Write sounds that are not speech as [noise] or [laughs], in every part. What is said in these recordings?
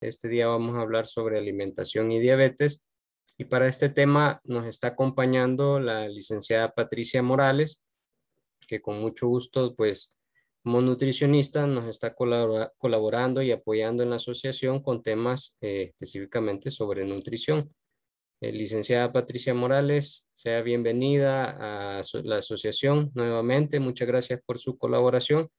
Este día vamos a hablar sobre alimentación y diabetes. Y para este tema nos está acompañando la licenciada Patricia Morales, que con mucho gusto, pues, como nutricionista nos está colaborando y apoyando en la asociación con temas eh, específicamente sobre nutrición. Eh, licenciada Patricia Morales, sea bienvenida a la asociación nuevamente. Muchas gracias por su colaboración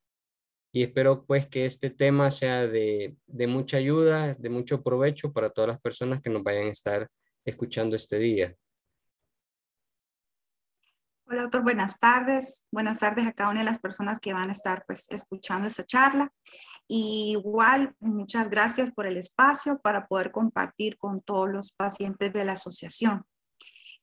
y espero pues que este tema sea de, de, mucha ayuda, de mucho provecho para todas las personas que nos vayan a estar escuchando este día. Hola doctor, buenas tardes. Buenas tardes a cada una de las personas que van a estar pues escuchando esta charla. Y igual, muchas gracias por el espacio para poder compartir con todos los pacientes de la asociación.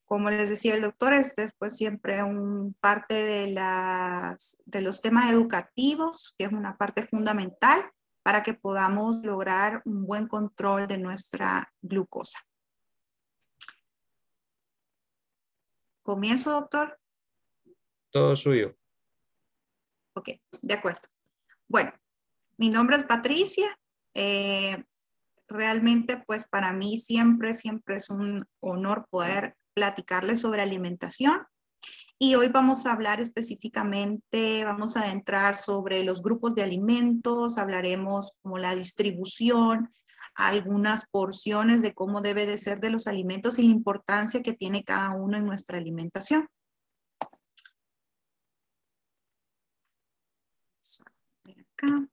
Como les decía el doctor, este es pues siempre un parte de, las, de los temas educativos, que es una parte fundamental para que podamos lograr un buen control de nuestra glucosa. ¿Comienzo, doctor? Todo suyo. Ok, de acuerdo. Bueno, mi nombre es Patricia. Eh, realmente, pues para mí siempre, siempre es un honor poder platicarles sobre alimentación. Y hoy vamos a hablar específicamente, vamos a entrar sobre los grupos de alimentos, hablaremos como la distribución, algunas porciones de cómo debe de ser de los alimentos y la importancia que tiene cada uno en nuestra alimentación. Acá.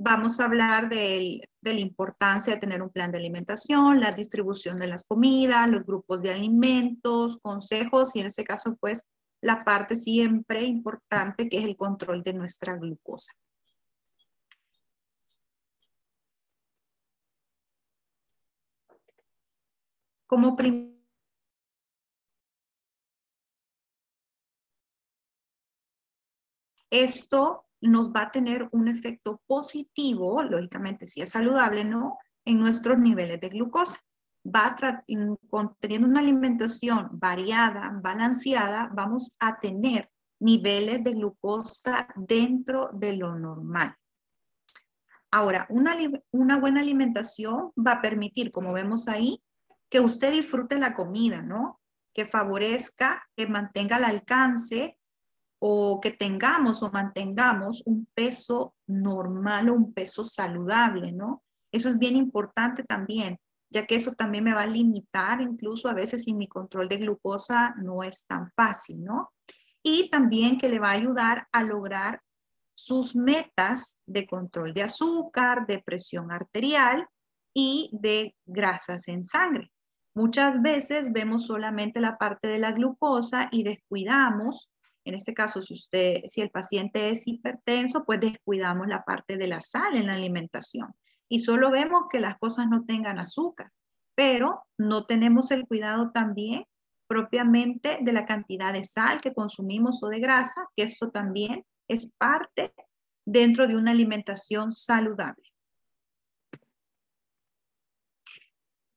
Vamos a hablar de la importancia de tener un plan de alimentación, la distribución de las comidas, los grupos de alimentos, consejos y en este caso pues la parte siempre importante que es el control de nuestra glucosa. Como esto nos va a tener un efecto positivo, lógicamente si es saludable, ¿no? En nuestros niveles de glucosa. Va teniendo una alimentación variada, balanceada, vamos a tener niveles de glucosa dentro de lo normal. Ahora, una, una buena alimentación va a permitir, como vemos ahí, que usted disfrute la comida, ¿no? Que favorezca, que mantenga el alcance o que tengamos o mantengamos un peso normal o un peso saludable, ¿no? Eso es bien importante también, ya que eso también me va a limitar, incluso a veces si mi control de glucosa no es tan fácil, ¿no? Y también que le va a ayudar a lograr sus metas de control de azúcar, de presión arterial y de grasas en sangre. Muchas veces vemos solamente la parte de la glucosa y descuidamos en este caso, si, usted, si el paciente es hipertenso, pues descuidamos la parte de la sal en la alimentación y solo vemos que las cosas no tengan azúcar, pero no tenemos el cuidado también propiamente de la cantidad de sal que consumimos o de grasa, que esto también es parte dentro de una alimentación saludable.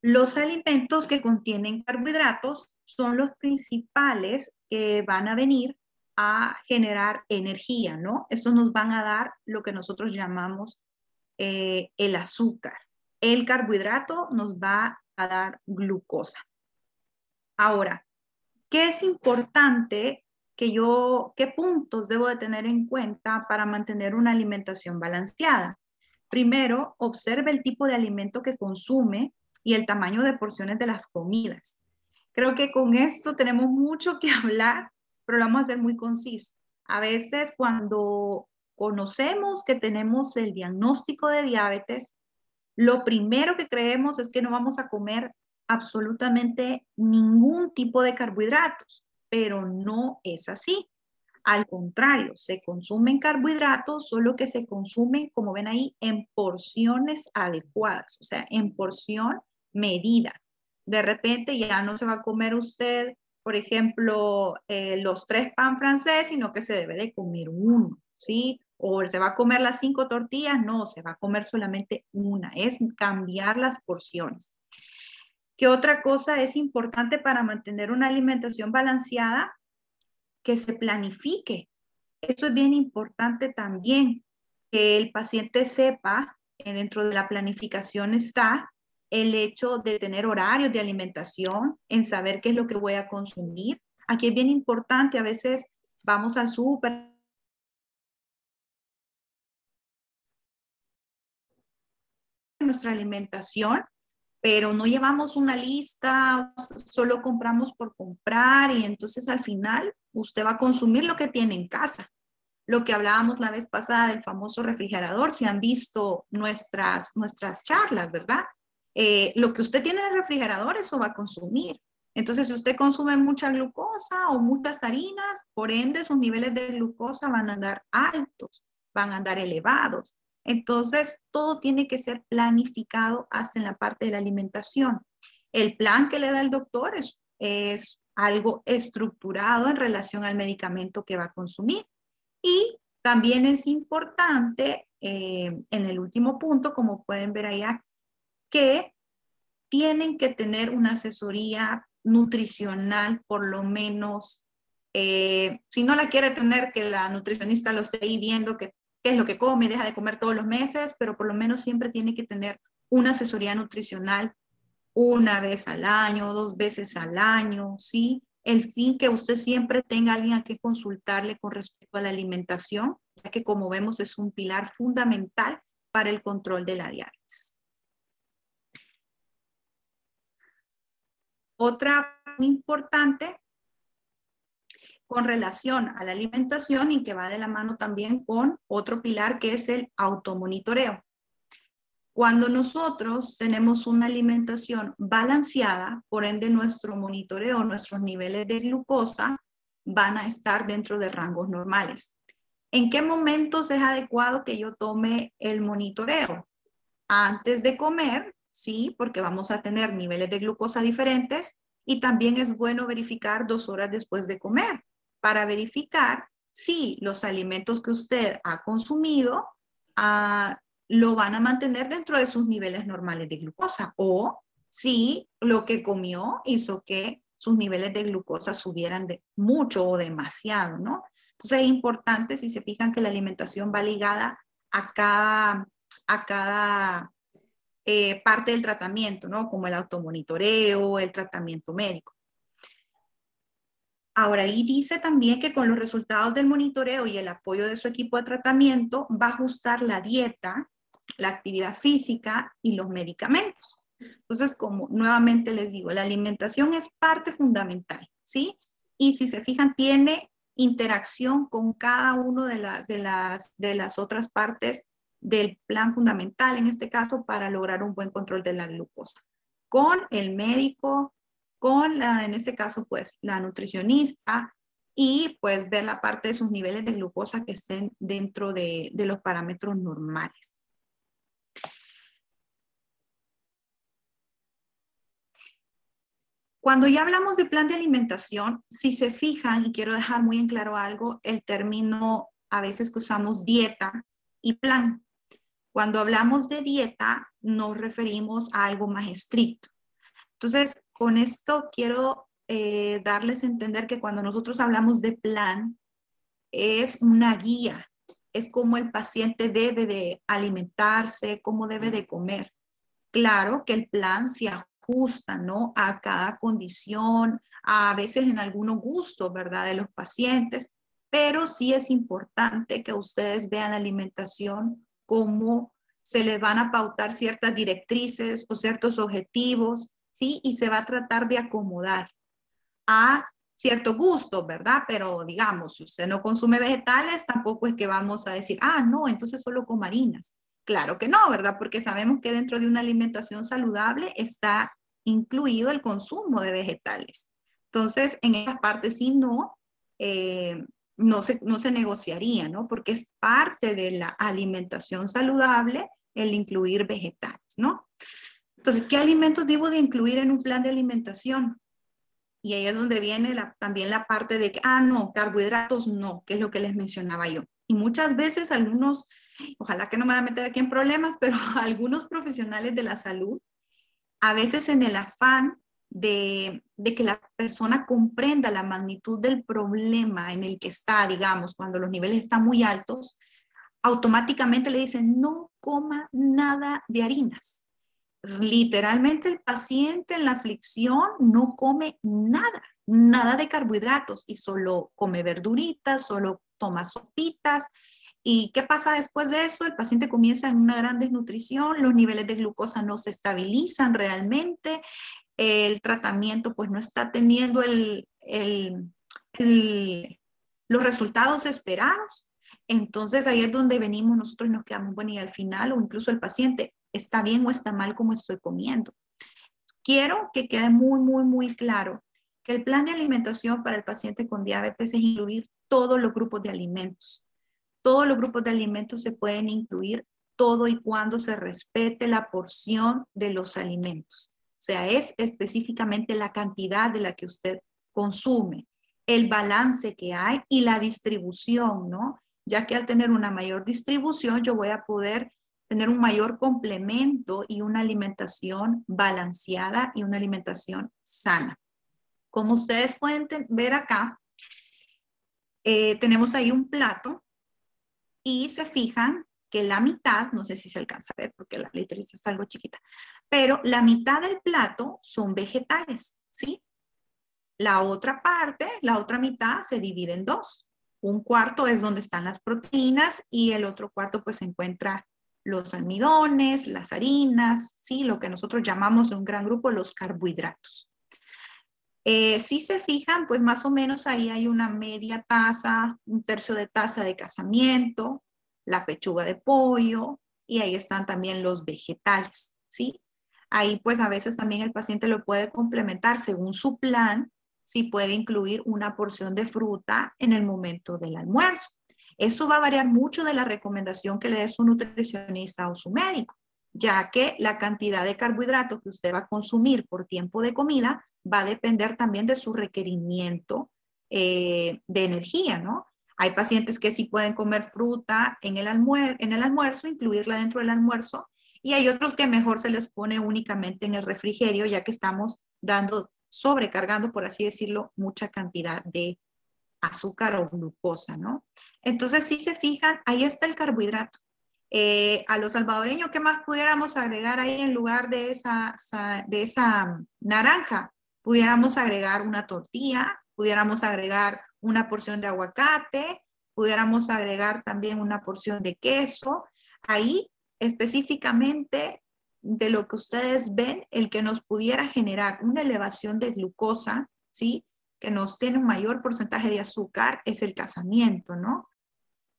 Los alimentos que contienen carbohidratos son los principales que van a venir a generar energía, ¿no? Estos nos van a dar lo que nosotros llamamos eh, el azúcar. El carbohidrato nos va a dar glucosa. Ahora, ¿qué es importante que yo, qué puntos debo de tener en cuenta para mantener una alimentación balanceada? Primero, observe el tipo de alimento que consume y el tamaño de porciones de las comidas. Creo que con esto tenemos mucho que hablar pero lo vamos a hacer muy conciso. A veces cuando conocemos que tenemos el diagnóstico de diabetes, lo primero que creemos es que no vamos a comer absolutamente ningún tipo de carbohidratos, pero no es así. Al contrario, se consumen carbohidratos, solo que se consumen, como ven ahí, en porciones adecuadas, o sea, en porción medida. De repente ya no se va a comer usted por ejemplo, eh, los tres pan francés, sino que se debe de comer uno, ¿sí? O se va a comer las cinco tortillas, no, se va a comer solamente una, es cambiar las porciones. ¿Qué otra cosa es importante para mantener una alimentación balanceada? Que se planifique. Eso es bien importante también, que el paciente sepa eh, dentro de la planificación está el hecho de tener horarios de alimentación, en saber qué es lo que voy a consumir. Aquí es bien importante, a veces vamos al súper. nuestra alimentación, pero no llevamos una lista, solo compramos por comprar y entonces al final usted va a consumir lo que tiene en casa. Lo que hablábamos la vez pasada del famoso refrigerador, si han visto nuestras, nuestras charlas, ¿verdad? Eh, lo que usted tiene en el refrigerador, eso va a consumir. Entonces, si usted consume mucha glucosa o muchas harinas, por ende sus niveles de glucosa van a andar altos, van a andar elevados. Entonces, todo tiene que ser planificado hasta en la parte de la alimentación. El plan que le da el doctor es, es algo estructurado en relación al medicamento que va a consumir. Y también es importante, eh, en el último punto, como pueden ver ahí, que tienen que tener una asesoría nutricional por lo menos, eh, si no la quiere tener, que la nutricionista lo esté viendo qué es lo que come, deja de comer todos los meses, pero por lo menos siempre tiene que tener una asesoría nutricional una vez al año, dos veces al año, ¿sí? El fin que usted siempre tenga alguien a que consultarle con respecto a la alimentación, ya que como vemos es un pilar fundamental para el control de la diabetes. Otra importante con relación a la alimentación y que va de la mano también con otro pilar que es el automonitoreo. Cuando nosotros tenemos una alimentación balanceada, por ende nuestro monitoreo, nuestros niveles de glucosa van a estar dentro de rangos normales. ¿En qué momentos es adecuado que yo tome el monitoreo? Antes de comer, sí, porque vamos a tener niveles de glucosa diferentes y también es bueno verificar dos horas después de comer para verificar si los alimentos que usted ha consumido ah, lo van a mantener dentro de sus niveles normales de glucosa o si lo que comió hizo que sus niveles de glucosa subieran de mucho o demasiado, ¿no? Entonces es importante, si se fijan, que la alimentación va ligada a cada, a cada eh, parte del tratamiento, ¿no? Como el automonitoreo, el tratamiento médico. Ahora, ahí dice también que con los resultados del monitoreo y el apoyo de su equipo de tratamiento va a ajustar la dieta, la actividad física y los medicamentos. Entonces, como nuevamente les digo, la alimentación es parte fundamental, ¿sí? Y si se fijan, tiene interacción con cada una de, las, de, las, de las otras partes del plan fundamental, en este caso, para lograr un buen control de la glucosa. Con el médico, con, la, en este caso, pues, la nutricionista y pues ver la parte de sus niveles de glucosa que estén dentro de, de los parámetros normales. Cuando ya hablamos de plan de alimentación, si se fijan, y quiero dejar muy en claro algo, el término a veces que usamos dieta y plan. Cuando hablamos de dieta, nos referimos a algo más estricto. Entonces, con esto quiero eh, darles a entender que cuando nosotros hablamos de plan, es una guía, es como el paciente debe de alimentarse, cómo debe de comer. Claro que el plan se ajusta, ¿no? A cada condición, a veces en algunos gustos, ¿verdad? De los pacientes, pero sí es importante que ustedes vean la alimentación cómo se les van a pautar ciertas directrices o ciertos objetivos, ¿sí? Y se va a tratar de acomodar a cierto gusto, ¿verdad? Pero digamos, si usted no consume vegetales, tampoco es que vamos a decir, ah, no, entonces solo con marinas. Claro que no, ¿verdad? Porque sabemos que dentro de una alimentación saludable está incluido el consumo de vegetales. Entonces, en esa parte sí no, eh, no se, no se negociaría, ¿no? Porque es parte de la alimentación saludable el incluir vegetales, ¿no? Entonces, ¿qué alimentos debo de incluir en un plan de alimentación? Y ahí es donde viene también la parte de que, ah, no, carbohidratos no, que es lo que les mencionaba yo. Y muchas veces algunos, ojalá que no me vaya a meter aquí en problemas, pero [laughs] algunos profesionales de la salud, a veces en el afán de, que la persona comprenda la magnitud del problema en el que está, digamos, cuando los niveles están muy altos, automáticamente le dicen, no coma nada de harinas. Literalmente el paciente en la aflicción no come nada, nada de carbohidratos y solo come verduritas, solo toma sopitas. ¿Y qué pasa después de eso? El paciente comienza en una gran desnutrición, los niveles de glucosa no se estabilizan realmente, el tratamiento pues no está teniendo los resultados esperados. Entonces ahí es donde venimos nosotros y nos quedamos, bueno, y al final o incluso el paciente, ¿está bien o está mal como estoy comiendo? Quiero que quede muy, muy, muy claro que el plan de alimentación para el paciente con diabetes es incluir todos los grupos de alimentos. Todos los grupos de alimentos se pueden incluir todo y cuando se respete la porción de los alimentos. O sea, es específicamente la cantidad de la que usted consume, el balance que hay y la distribución, ¿no? Ya que al tener una mayor distribución, yo voy a poder tener un mayor complemento y una alimentación balanceada y una alimentación sana. Como ustedes pueden ver acá, eh, tenemos ahí un plato y se fijan que la mitad, no sé si se alcanza a ver porque la letra está algo chiquita, pero la mitad del plato son vegetales, ¿sí? La otra parte, la otra mitad se divide en dos. Un cuarto es donde están las proteínas y el otro cuarto pues se encuentra los almidones, las harinas, ¿sí? Lo que nosotros llamamos en un gran grupo los carbohidratos. Eh, si se fijan, pues más o menos ahí hay una media taza, un tercio de taza de casamiento, la pechuga de pollo y ahí están también los vegetales, ¿sí? Ahí pues a veces también el paciente lo puede complementar según su plan, si puede incluir una porción de fruta en el momento del almuerzo. Eso va a variar mucho de la recomendación que le dé su nutricionista o su médico, ya que la cantidad de carbohidratos que usted va a consumir por tiempo de comida va a depender también de su requerimiento eh, de energía, ¿no? Hay pacientes que sí pueden comer fruta en el, en el almuerzo, incluirla dentro del almuerzo, y hay otros que mejor se les pone únicamente en el refrigerio, ya que estamos dando, sobrecargando, por así decirlo, mucha cantidad de azúcar o glucosa, ¿no? Entonces, si se fijan, ahí está el carbohidrato. Eh, a los salvadoreños, ¿qué más pudiéramos agregar ahí en lugar de de esa naranja? Pudiéramos agregar una tortilla, pudiéramos agregar una porción de aguacate, pudiéramos agregar también una porción de queso. Ahí específicamente de lo que ustedes ven, el que nos pudiera generar una elevación de glucosa, ¿sí? Que nos tiene un mayor porcentaje de azúcar es el casamiento, ¿no?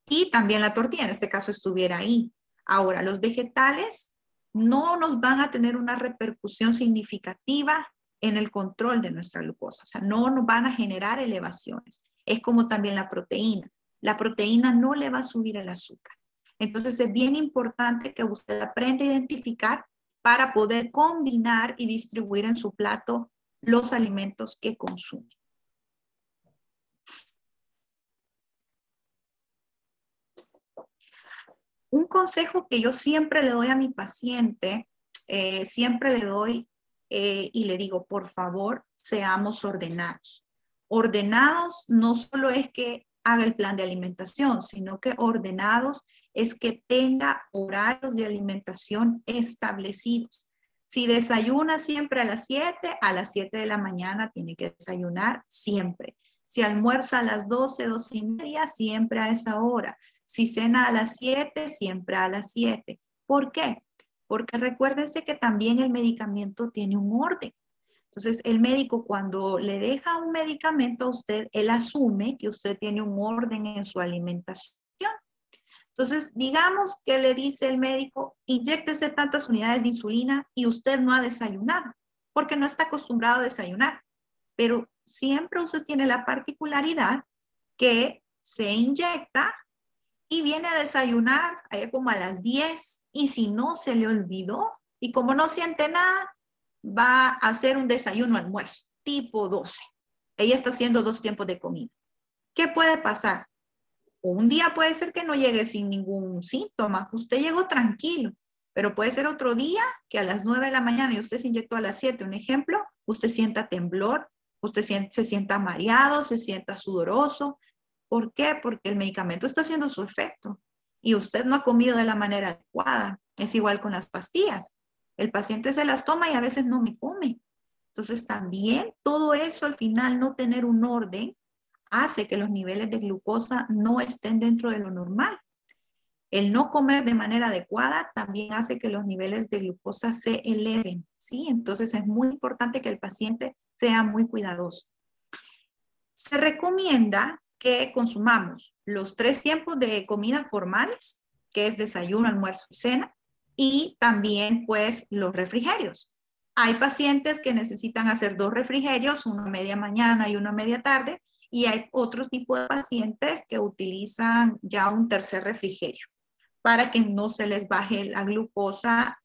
Y también la tortilla, en este caso estuviera ahí. Ahora, los vegetales no nos van a tener una repercusión significativa en el control de nuestra glucosa. O sea, no nos van a generar elevaciones. Es como también la proteína. La proteína no le va a subir el azúcar. Entonces es bien importante que usted aprenda a identificar para poder combinar y distribuir en su plato los alimentos que consume. Un consejo que yo siempre le doy a mi paciente, eh, siempre le doy eh, y le digo, por favor, seamos ordenados. Ordenados no solo es que haga el plan de alimentación, sino que ordenados es que tenga horarios de alimentación establecidos. Si desayuna siempre a las 7, a las 7 de la mañana tiene que desayunar siempre. Si almuerza a las 12, 12 y media, siempre a esa hora. Si cena a las 7, siempre a las 7. ¿Por qué? porque recuérdense que también el medicamento tiene un orden. Entonces, el médico cuando le deja un medicamento a usted, él asume que usted tiene un orden en su alimentación. Entonces, digamos que le dice el médico, inyectese tantas unidades de insulina y usted no ha desayunado, porque no está acostumbrado a desayunar. Pero siempre usted tiene la particularidad que se inyecta y viene a desayunar allá como a las 10 y si no se le olvidó y como no siente nada, va a hacer un desayuno almuerzo tipo 12. Ella está haciendo dos tiempos de comida. ¿Qué puede pasar? Un día puede ser que no llegue sin ningún síntoma, usted llegó tranquilo, pero puede ser otro día que a las 9 de la mañana y usted se inyectó a las 7, un ejemplo, usted sienta temblor, usted se sienta mareado, se sienta sudoroso, ¿Por qué? Porque el medicamento está haciendo su efecto. y usted no ha comido de la manera adecuada. Es igual con las pastillas. El paciente se las toma y a veces no me come. Entonces también todo eso al final no tener un orden hace que los niveles de glucosa no estén dentro de lo normal. El no comer de manera adecuada también hace que los niveles de glucosa se eleven, ¿sí? Entonces es muy importante que el paciente sea muy cuidadoso. Se recomienda que consumamos los tres tiempos de comida formales, que es desayuno, almuerzo y cena, y también pues los refrigerios. Hay pacientes que necesitan hacer dos refrigerios, uno media mañana y uno media tarde, y hay otro tipo de pacientes que utilizan ya un tercer refrigerio para que no se les baje la glucosa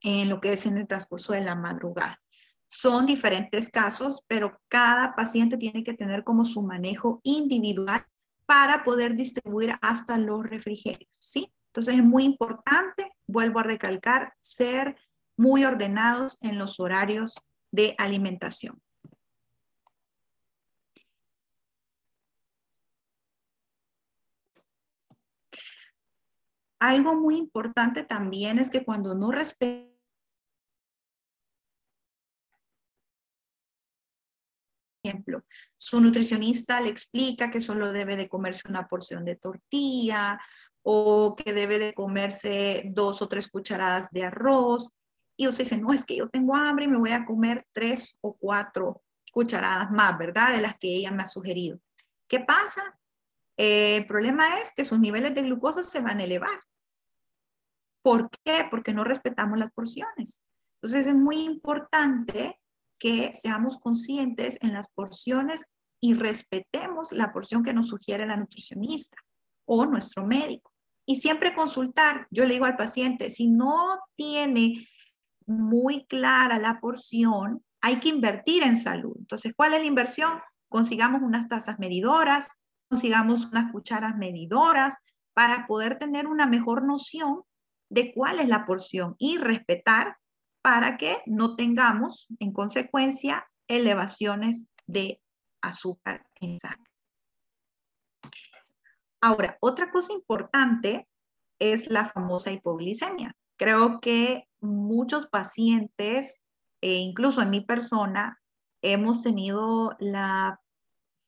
en lo que es en el transcurso de la madrugada. Son diferentes casos, pero cada paciente tiene que tener como su manejo individual para poder distribuir hasta los refrigerios, ¿sí? Entonces es muy importante, vuelvo a recalcar, ser muy ordenados en los horarios de alimentación. Algo muy importante también es que cuando no respeta ejemplo, su nutricionista le explica que solo debe de comerse una porción de tortilla o que debe de comerse dos o tres cucharadas de arroz. Y usted dice, no, es que yo tengo hambre y me voy a comer tres o cuatro cucharadas más, ¿verdad? De las que ella me ha sugerido. ¿Qué pasa? El problema es que sus niveles de glucosa se van a elevar. ¿Por qué? Porque no respetamos las porciones. Entonces es muy importante que seamos conscientes en las porciones y respetemos la porción que nos sugiere la nutricionista o nuestro médico. Y siempre consultar. Yo le digo al paciente, si no tiene muy clara la porción, hay que invertir en salud. Entonces, ¿cuál es la inversión? Consigamos unas tazas medidoras, consigamos unas cucharas medidoras para poder tener una mejor noción de cuál es la porción y respetar para que no tengamos, en consecuencia, elevaciones de azúcar en sangre. Ahora, otra cosa importante es la famosa hipoglicemia. Creo que muchos pacientes, e incluso en mi persona, hemos tenido la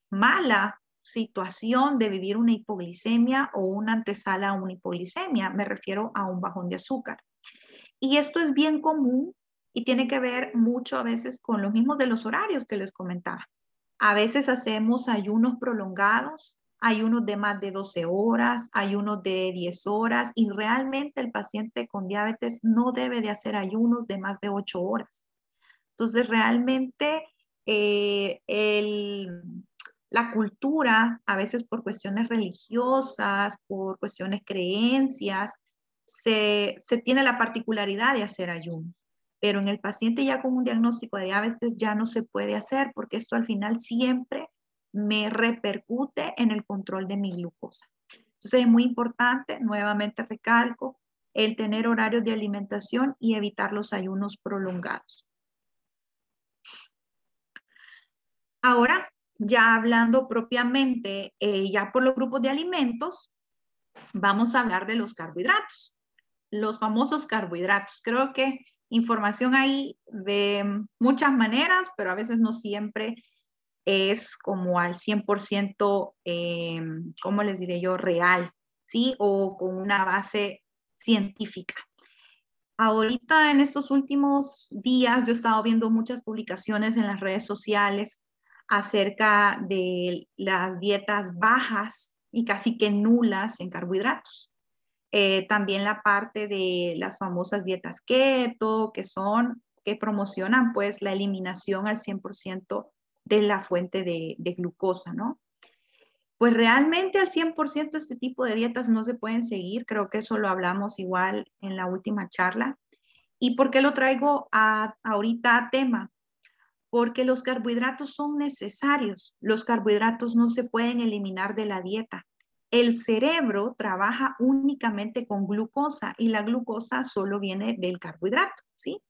mala situación de vivir una hipoglicemia o una antesala a una hipoglicemia. Me refiero a un bajón de azúcar. Y esto es bien común y tiene que ver mucho a veces con los mismos de los horarios que les comentaba. A veces hacemos ayunos prolongados, ayunos de más de 12 horas, ayunos de 10 horas y realmente el paciente con diabetes no debe de hacer ayunos de más de 8 horas. Entonces realmente eh, el, la cultura, a veces por cuestiones religiosas, por cuestiones creencias, se, tiene la particularidad de hacer ayuno. Pero en el paciente ya con un diagnóstico de diabetes ya no se puede hacer porque esto al final siempre me repercute en el control de mi glucosa. Entonces es muy importante, nuevamente recalco, el tener horarios de alimentación y evitar los ayunos prolongados. Ahora, ya hablando propiamente, eh, ya por los grupos de alimentos, vamos a hablar de los carbohidratos, los famosos carbohidratos. Creo que información hay de muchas maneras, pero a veces no siempre es como al 100%, eh, ¿cómo les diré yo?, real, ¿sí? O con una base científica. Ahorita en estos últimos días yo he estado viendo muchas publicaciones en las redes sociales acerca de las dietas bajas y casi que nulas en carbohidratos. Eh, también la parte de las famosas dietas keto, que son, que promocionan pues la eliminación al 100% de la fuente de, de, glucosa, ¿no? Pues realmente al 100% este tipo de dietas no se pueden seguir, creo que eso lo hablamos igual en la última charla. ¿Y por qué lo traigo a, ahorita a tema? Porque los carbohidratos son necesarios. Los carbohidratos no se pueden eliminar de la dieta. El cerebro trabaja únicamente con glucosa y la glucosa solo viene del carbohidrato, ¿sí?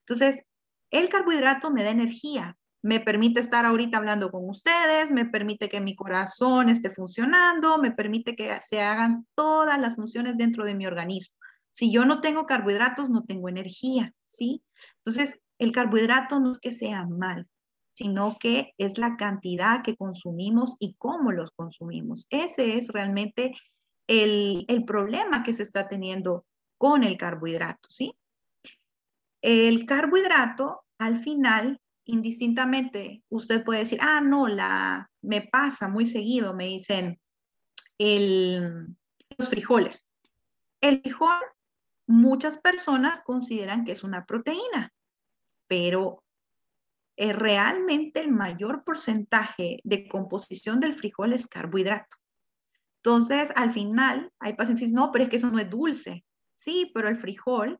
Entonces, el carbohidrato me da energía, me permite estar ahorita hablando con ustedes, me permite que mi corazón esté funcionando, me permite que se hagan todas las funciones dentro de mi organismo. Si yo no tengo carbohidratos, no tengo energía, ¿sí? Entonces, el carbohidrato no es que sea mal, sino que es la cantidad que consumimos y cómo los consumimos. Ese es realmente el, el problema que se está teniendo con el carbohidrato, ¿sí? El carbohidrato, al final, indistintamente, usted puede decir, ah, no, me pasa muy seguido, me dicen el, los frijoles. El frijol, muchas personas consideran que es una proteína, pero es realmente el mayor porcentaje de composición del frijol es carbohidrato. Entonces, al final, hay pacientes que dicen, no, pero es que eso no es dulce. Sí, pero el frijol,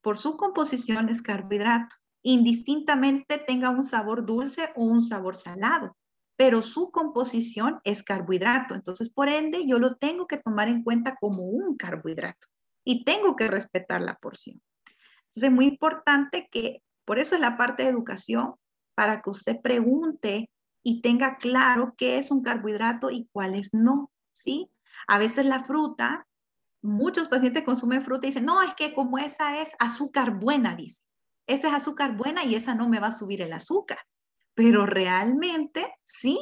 por su composición, es carbohidrato indistintamente tenga un sabor dulce o un sabor salado, pero su composición es carbohidrato. Entonces, por ende, yo lo tengo que tomar en cuenta como un carbohidrato y tengo que respetar la porción. Entonces, es muy importante que, por eso es la parte de educación, para que usted pregunte y tenga claro qué es un carbohidrato y cuáles no, ¿sí? A veces la fruta, muchos pacientes consumen fruta y dicen, no, es que como esa es azúcar buena, dice esa es azúcar buena y esa no me va a subir el azúcar. Pero realmente sí,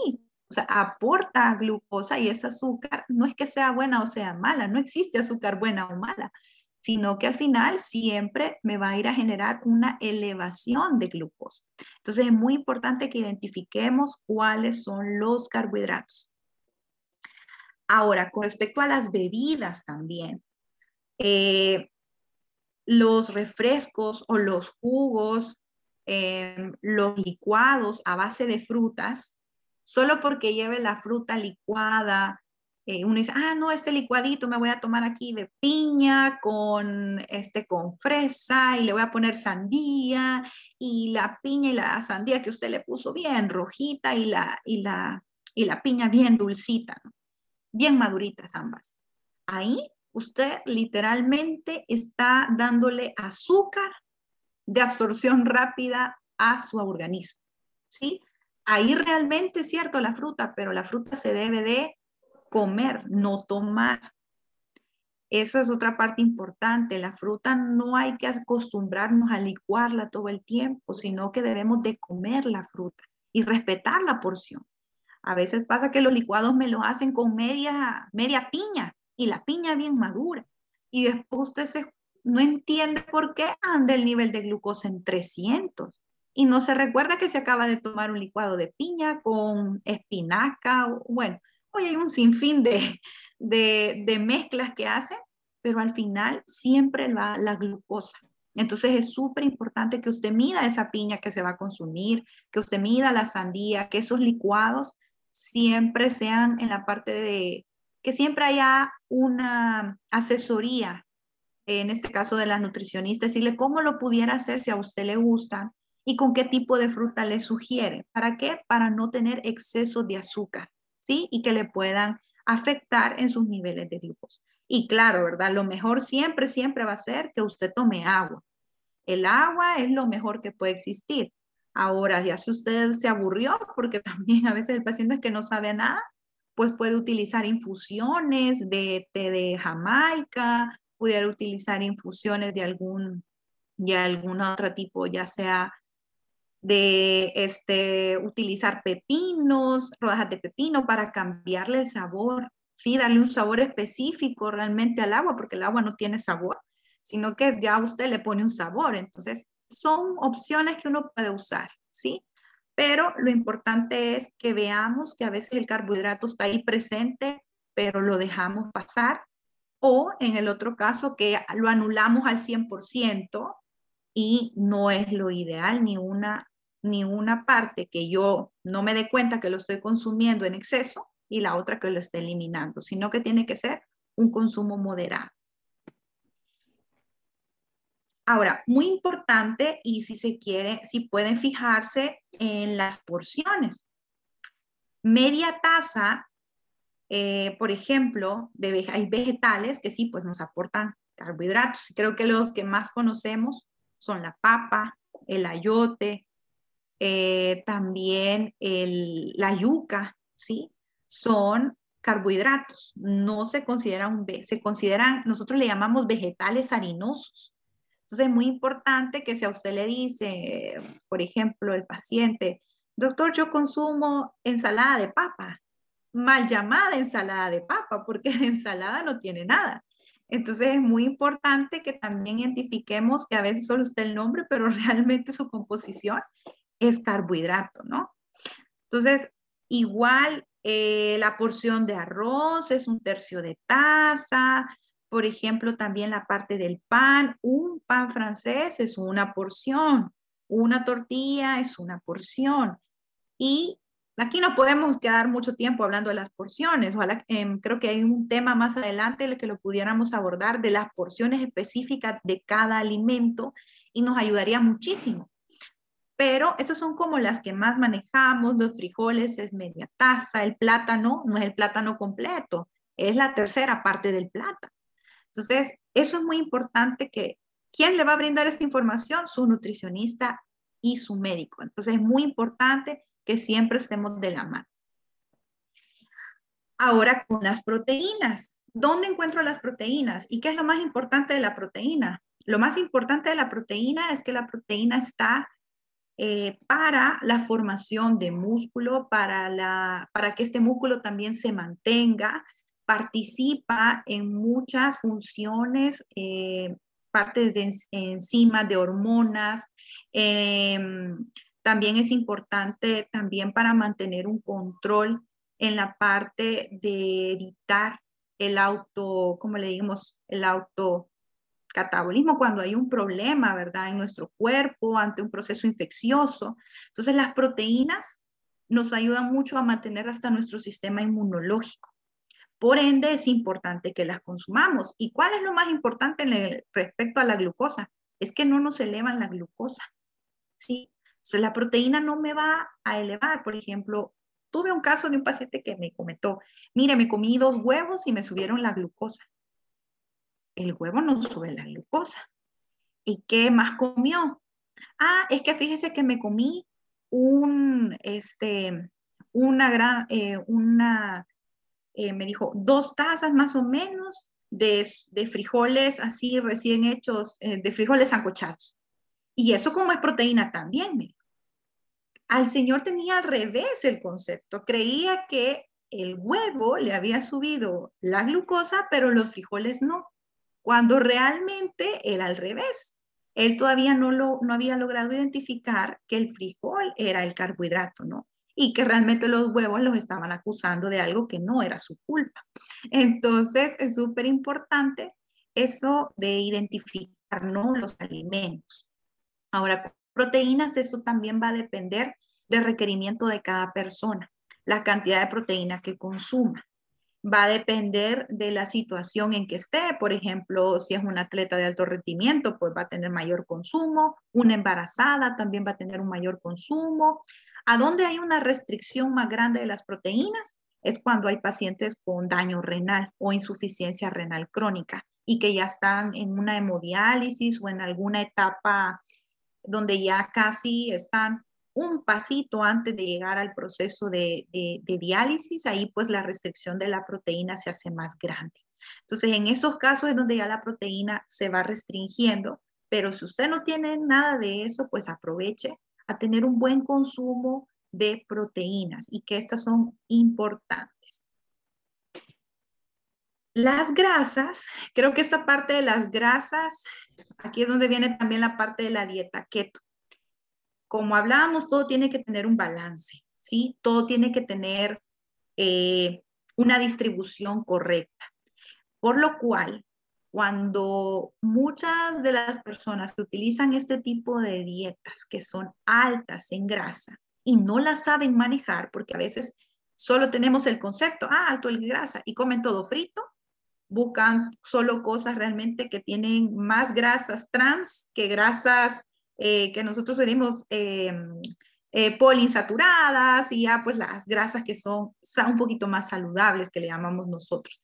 o sea, aporta glucosa y ese azúcar no es que sea buena o sea mala, no existe azúcar buena o mala, sino que al final siempre me va a ir a generar una elevación de glucosa. Entonces es muy importante que identifiquemos cuáles son los carbohidratos. Ahora, con respecto a las bebidas también, eh, los refrescos o los jugos, em, los licuados a base de frutas, solo porque lleve la fruta licuada, eh, uno dice, ah, no, este licuadito me voy a tomar aquí de piña con, este, con fresa y le voy a poner sandía y la piña y la sandía que usted le puso bien rojita y la, y la, y la piña bien dulcita, bien maduritas ambas. Ahí usted literalmente está dándole azúcar de absorción rápida a su organismo, ¿sí? Ahí realmente es cierto la fruta, pero la fruta se debe de comer, no tomar. Eso es otra parte importante. La fruta no hay que acostumbrarnos a licuarla todo el tiempo, sino que debemos de comer la fruta y respetar la porción. A veces pasa que los licuados me lo hacen con media, media piña y la piña bien madura. Y después usted no entiende por qué anda el nivel de glucosa en 300. Y no se recuerda que se acaba de tomar un licuado de piña con espinaca. bueno, hoy hay un sinfín de, de, de mezclas que hacen, pero al final siempre va la glucosa. Entonces es súper importante que usted mida esa piña que se va a consumir, que usted mida la sandía, que esos licuados siempre sean en la parte de que siempre haya una asesoría, en este caso de la nutricionista, decirle cómo lo pudiera hacer si a usted le gusta y con qué tipo de fruta le sugiere. ¿Para qué? Para no tener exceso de azúcar, ¿sí? Y que le puedan afectar en sus niveles de glucosa. Y claro, ¿verdad? Lo mejor siempre, siempre va a ser que usted tome agua. El agua es lo mejor que puede existir. Ahora, ya si usted se aburrió, porque [laughs] también a veces el paciente es que no sabe nada, pues puede utilizar infusiones de té de Jamaica, puede utilizar infusiones de algún, de algún otro tipo, ya sea de este, utilizar pepinos, rodajas de pepino para cambiarle el sabor, sí, darle un sabor específico realmente al agua, porque el agua no tiene sabor, sino que ya usted le pone un sabor. Entonces, son opciones que uno puede usar, ¿sí? pero lo importante es que veamos que a veces el carbohidrato está ahí presente, pero lo dejamos pasar, o en el otro caso que lo anulamos al 100% y no es lo ideal ni una ni una parte que yo no me dé cuenta que lo estoy consumiendo en exceso y la otra que lo esté eliminando, sino que tiene que ser un consumo moderado. Ahora, muy importante y si se quiere, si pueden fijarse en las porciones. Media taza, eh, por ejemplo, de, hay vegetales que sí, pues nos aportan carbohidratos. Creo que los que más conocemos son la papa, el ayote, eh, también el, la yuca, ¿sí? Son carbohidratos, no se consideran, se consideran, nosotros le llamamos vegetales harinosos. Entonces es muy importante que si a usted le dice, por ejemplo, el paciente, doctor, yo consumo ensalada de papa, mal llamada ensalada de papa, porque [laughs] la ensalada no tiene nada. Entonces es muy importante que también identifiquemos que a veces solo está el nombre, pero [laughs] realmente su composición es carbohidrato, ¿no? Entonces, igual eh, la porción de arroz es un tercio de taza, por ejemplo, también la parte del pan, un pan francés es una porción, una tortilla es una porción. Y aquí no podemos quedar mucho tiempo hablando de las porciones. Em, creo que hay un tema más adelante el que lo pudiéramos abordar de las porciones específicas de cada alimento y nos ayudaría muchísimo. Pero esas son como las que más manejamos. Los frijoles es media taza, el plátano no es el plátano completo, es la tercera parte del plátano. Entonces, eso es muy importante que ¿quién le va a brindar esta información? Su nutricionista y su médico. Entonces, es muy importante que siempre estemos de la mano. Ahora con las proteínas. ¿Dónde encuentro las proteínas? ¿Y qué es lo más importante de la proteína? Lo más importante de la proteína es que la proteína está eh, para la formación de músculo, para, la, para que este músculo también se mantenga, participa en muchas funciones, eh, parte de enzimas, de hormonas, em, también es importante también para mantener un control en la parte de evitar el auto, como le digamos, el auto catabolismo cuando hay un problema, ¿verdad? En nuestro cuerpo ante un proceso infeccioso. Entonces las proteínas nos ayudan mucho a mantener hasta nuestro sistema inmunológico. Por ende, es importante que las consumamos. ¿Y cuál es lo más importante respecto a la glucosa? Es que no nos elevan la glucosa. ¿sí? Entonces, la proteína no me va a elevar. Por ejemplo, tuve un caso de un paciente que me comentó, mire, me comí dos huevos y me subieron la glucosa. El huevo no sube la glucosa. ¿Y qué más comió? Ah, es que fíjese que me comí un, este, una gran, eh, una, eh, me dijo, dos tazas más o menos de, de frijoles así recién hechos, eh, de frijoles ancochados. Y eso como es proteína también, me al Señor tenía al revés el concepto. Creía que el huevo le había subido la glucosa, pero los frijoles no, cuando realmente era al revés. Él todavía no, lo, no había logrado identificar que el frijol era el carbohidrato, ¿no? Y que realmente los huevos los estaban acusando de algo que no era su culpa. Entonces, es súper importante eso de identificar ¿no? los alimentos. Ahora, Proteínas, eso también va a depender del requerimiento de cada persona, la cantidad de proteína que consuma. Va a depender de la situación en que esté. Por ejemplo, si es un atleta de alto rendimiento, pues va a tener mayor consumo. Una embarazada también va a tener un mayor consumo. ¿A dónde hay una restricción más grande de las proteínas? Es cuando hay pacientes con daño renal o insuficiencia renal crónica y que ya están en una hemodiálisis o en alguna etapa donde ya casi están un pasito antes de llegar al proceso de, diálisis, ahí pues la restricción de la proteína se hace más grande. Entonces, en esos casos es donde ya la proteína se va restringiendo, pero si usted no tiene nada de eso, pues aproveche a tener un buen consumo de proteínas y que estas son importantes. Las grasas, creo que esta parte de las grasas, aquí es donde viene también la parte de la dieta keto. Como hablábamos, todo tiene que tener un balance, ¿sí? Todo tiene que tener eh, una distribución correcta. Por lo cual, cuando muchas de las personas que utilizan este tipo de dietas que son altas en grasa y no las saben manejar, porque a veces solo tenemos el concepto, ah, alto en grasa, y comen todo frito, buscan solo cosas realmente que tienen más grasas trans que grasas eh, que nosotros venimos eh, eh, poliinsaturadas y ya pues las grasas que son, un poquito más saludables que le llamamos nosotros.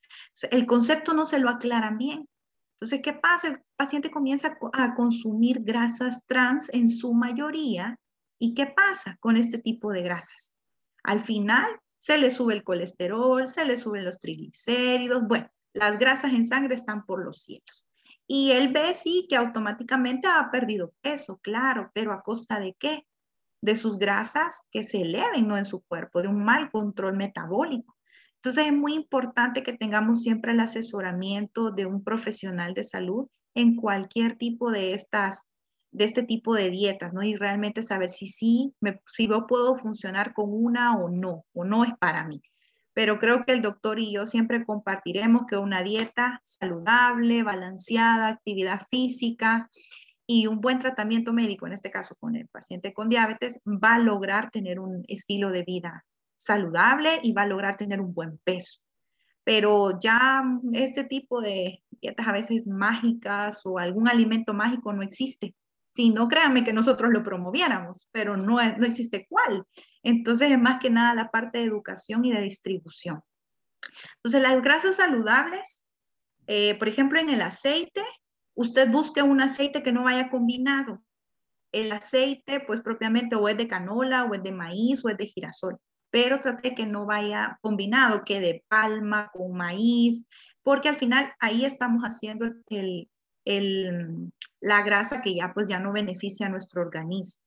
el concepto no se lo aclaran bien. Entonces, ¿qué pasa? El paciente comienza a consumir grasas trans en su mayoría ¿Y qué pasa con este tipo de grasas? Al final se le sube el colesterol, se le suben los triglicéridos, bueno, las grasas en sangre están por los cielos. Y él ve, sí, que automáticamente ha perdido peso, claro, pero ¿a costa de qué? De sus grasas que se eleven ¿no? en su cuerpo, de un mal control metabólico. Entonces es muy importante que tengamos siempre el asesoramiento de un profesional de salud en cualquier tipo de estas de este tipo de dietas, ¿no? Y realmente saber si sí, si yo puedo funcionar con una o no, o no es para mí pero creo que el doctor y yo siempre compartiremos que una dieta saludable, balanceada, actividad física y un buen tratamiento médico, en este caso con el paciente con diabetes, va a lograr tener un estilo de vida saludable y va a lograr tener un buen peso. Pero ya este tipo de dietas a veces mágicas o algún alimento mágico no existe. Si no, créanme que nosotros lo promoviéramos, pero no, no existe cuál. Entonces es más que nada la parte de educación y de distribución. Entonces las grasas saludables, eh, por ejemplo, en el aceite, usted busque un aceite que no vaya combinado. El aceite, pues propiamente o es de canola, o es de maíz, o es de girasol, pero trate que no vaya combinado, que de palma con maíz, porque al final ahí estamos haciendo la grasa que ya pues ya no beneficia a nuestro organismo.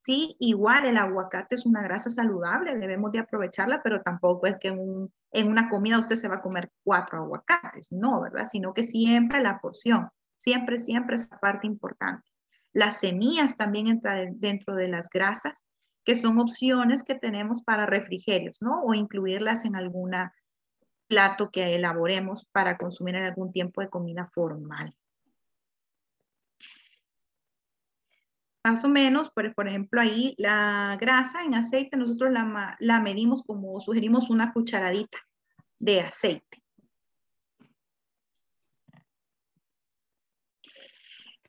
Sí, igual el aguacate es una grasa saludable, debemos de aprovecharla, pero tampoco es que en, una comida usted se va a comer cuatro aguacates, no, ¿verdad? Sino que siempre la porción, siempre, siempre esa parte importante. Las semillas también entran dentro de las grasas, que son opciones que tenemos para refrigerios, ¿no? O incluirlas en alguna plato que elaboremos para consumir en algún tiempo de comida formal. Más o menos, por, por ejemplo, ahí la grasa en aceite, nosotros la, la medimos como sugerimos una cucharadita de aceite.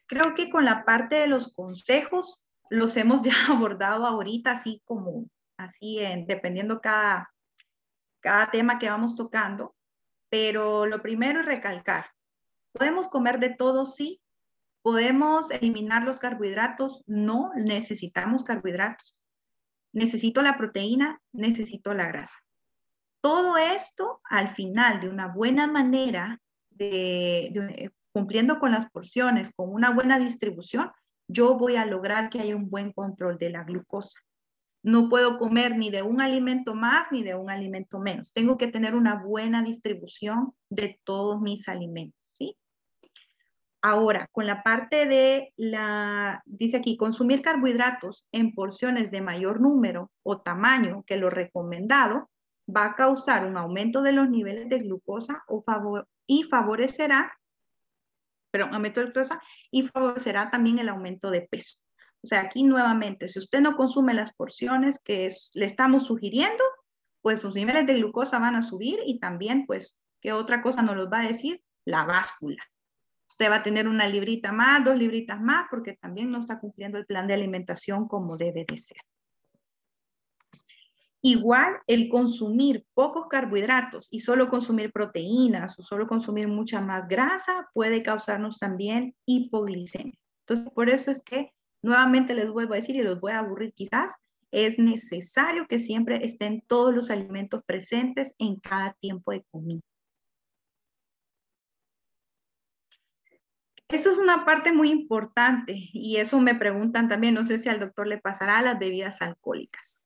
Creo que con la parte de los consejos los hemos ya [laughs] abordado ahorita, así como, así en, dependiendo cada, cada tema que vamos tocando. Pero lo primero es recalcar, podemos comer de todo, sí, ¿Podemos eliminar los carbohidratos? No, necesitamos carbohidratos. Necesito la proteína, necesito la grasa. Todo esto, al final, de una buena manera, de, cumpliendo con las porciones, con una buena distribución, yo voy a lograr que haya un buen control de la glucosa. No puedo comer ni de un alimento más ni de un alimento menos. Tengo que tener una buena distribución de todos mis alimentos. Ahora, con la parte de la, dice aquí, consumir carbohidratos en porciones de mayor número o tamaño que lo recomendado va a causar un aumento de los niveles de glucosa y favorecerá, pero aumento de glucosa y favorecerá también el aumento de peso. O sea, aquí nuevamente, si usted no consume las porciones que le estamos sugiriendo, pues sus niveles de glucosa van a subir y también, pues, ¿qué otra cosa nos los va a decir? La báscula. Usted va a tener una librita más, dos libritas más, porque también no está cumpliendo el plan de alimentación como debe de ser. Igual el consumir pocos carbohidratos y solo consumir proteínas o solo consumir mucha más grasa puede causarnos también hipoglicemia. Entonces, por eso es que nuevamente les vuelvo a decir y los voy a aburrir quizás, es necesario que siempre estén todos los alimentos presentes en cada tiempo de comida. Eso es una parte muy importante y eso me preguntan también, no sé si al doctor le pasará a las bebidas alcohólicas.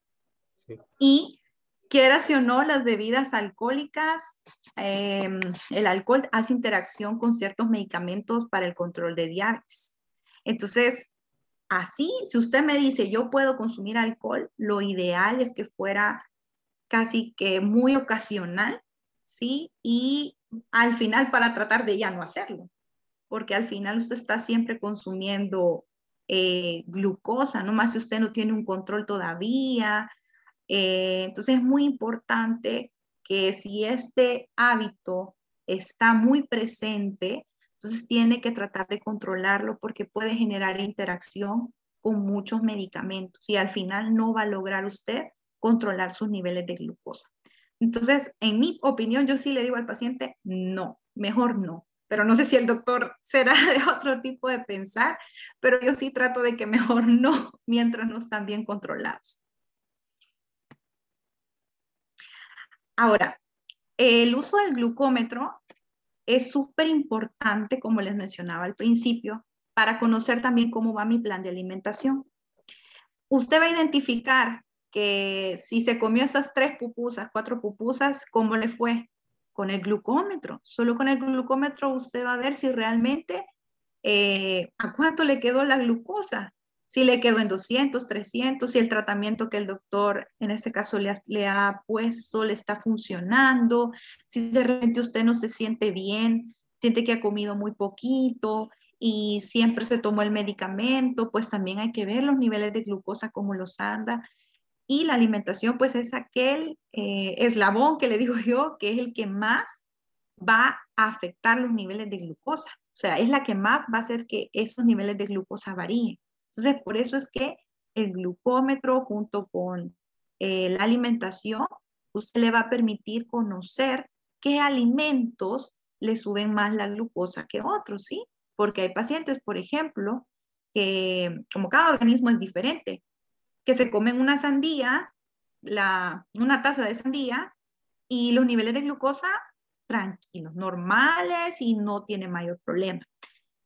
Y quieras o no, las bebidas alcohólicas, em, el alcohol hace interacción con ciertos medicamentos para el control de diabetes. Entonces, así, si usted me dice, yo puedo consumir alcohol, lo ideal es que fuera casi que muy ocasional, ¿sí? Y al final para tratar de ya no hacerlo porque al final usted está siempre consumiendo eh, glucosa, no más si usted no tiene un control todavía. Eh, entonces es muy importante que si este hábito está muy presente, entonces tiene que tratar de controlarlo porque puede generar interacción con muchos medicamentos y al final no va a lograr usted controlar sus niveles de glucosa. Entonces, en mi opinión, yo sí le digo al paciente, no, mejor no pero no sé si el doctor [laughs] será de otro tipo de pensar, pero yo sí trato de que mejor no, [laughs] mientras no están bien controlados. Ahora, el uso del glucómetro es súper importante, como les mencionaba al principio, para conocer también cómo va mi plan de alimentación. Usted va a identificar que si se comió esas tres pupusas, cuatro pupusas, ¿cómo le fue? Con el glucómetro. Solo con el glucómetro usted va a ver si realmente eh, a cuánto le quedó la glucosa. Si le quedó en 200, 300, si el tratamiento que el doctor en este caso le ha, le ha puesto le está funcionando, si de repente usted no se siente bien, siente que ha comido muy poquito, y siempre se tomó el medicamento, pues también hay que ver los niveles de glucosa, cómo los anda. Y la alimentación, pues es aquel eh, eslabón que le digo [laughs] yo, que es el que más va a afectar los niveles de glucosa. O sea, es la que más va a hacer que esos niveles de glucosa varíen. Entonces, por eso es que el glucómetro junto con eh, la alimentación, usted le va a permitir conocer qué alimentos le suben más la glucosa que otros, ¿sí? Porque hay pacientes, por ejemplo, que como cada organismo es diferente, que se comen una sandía, la, una taza de sandía, y los niveles de glucosa tranquilos, normales y no tiene mayor problema.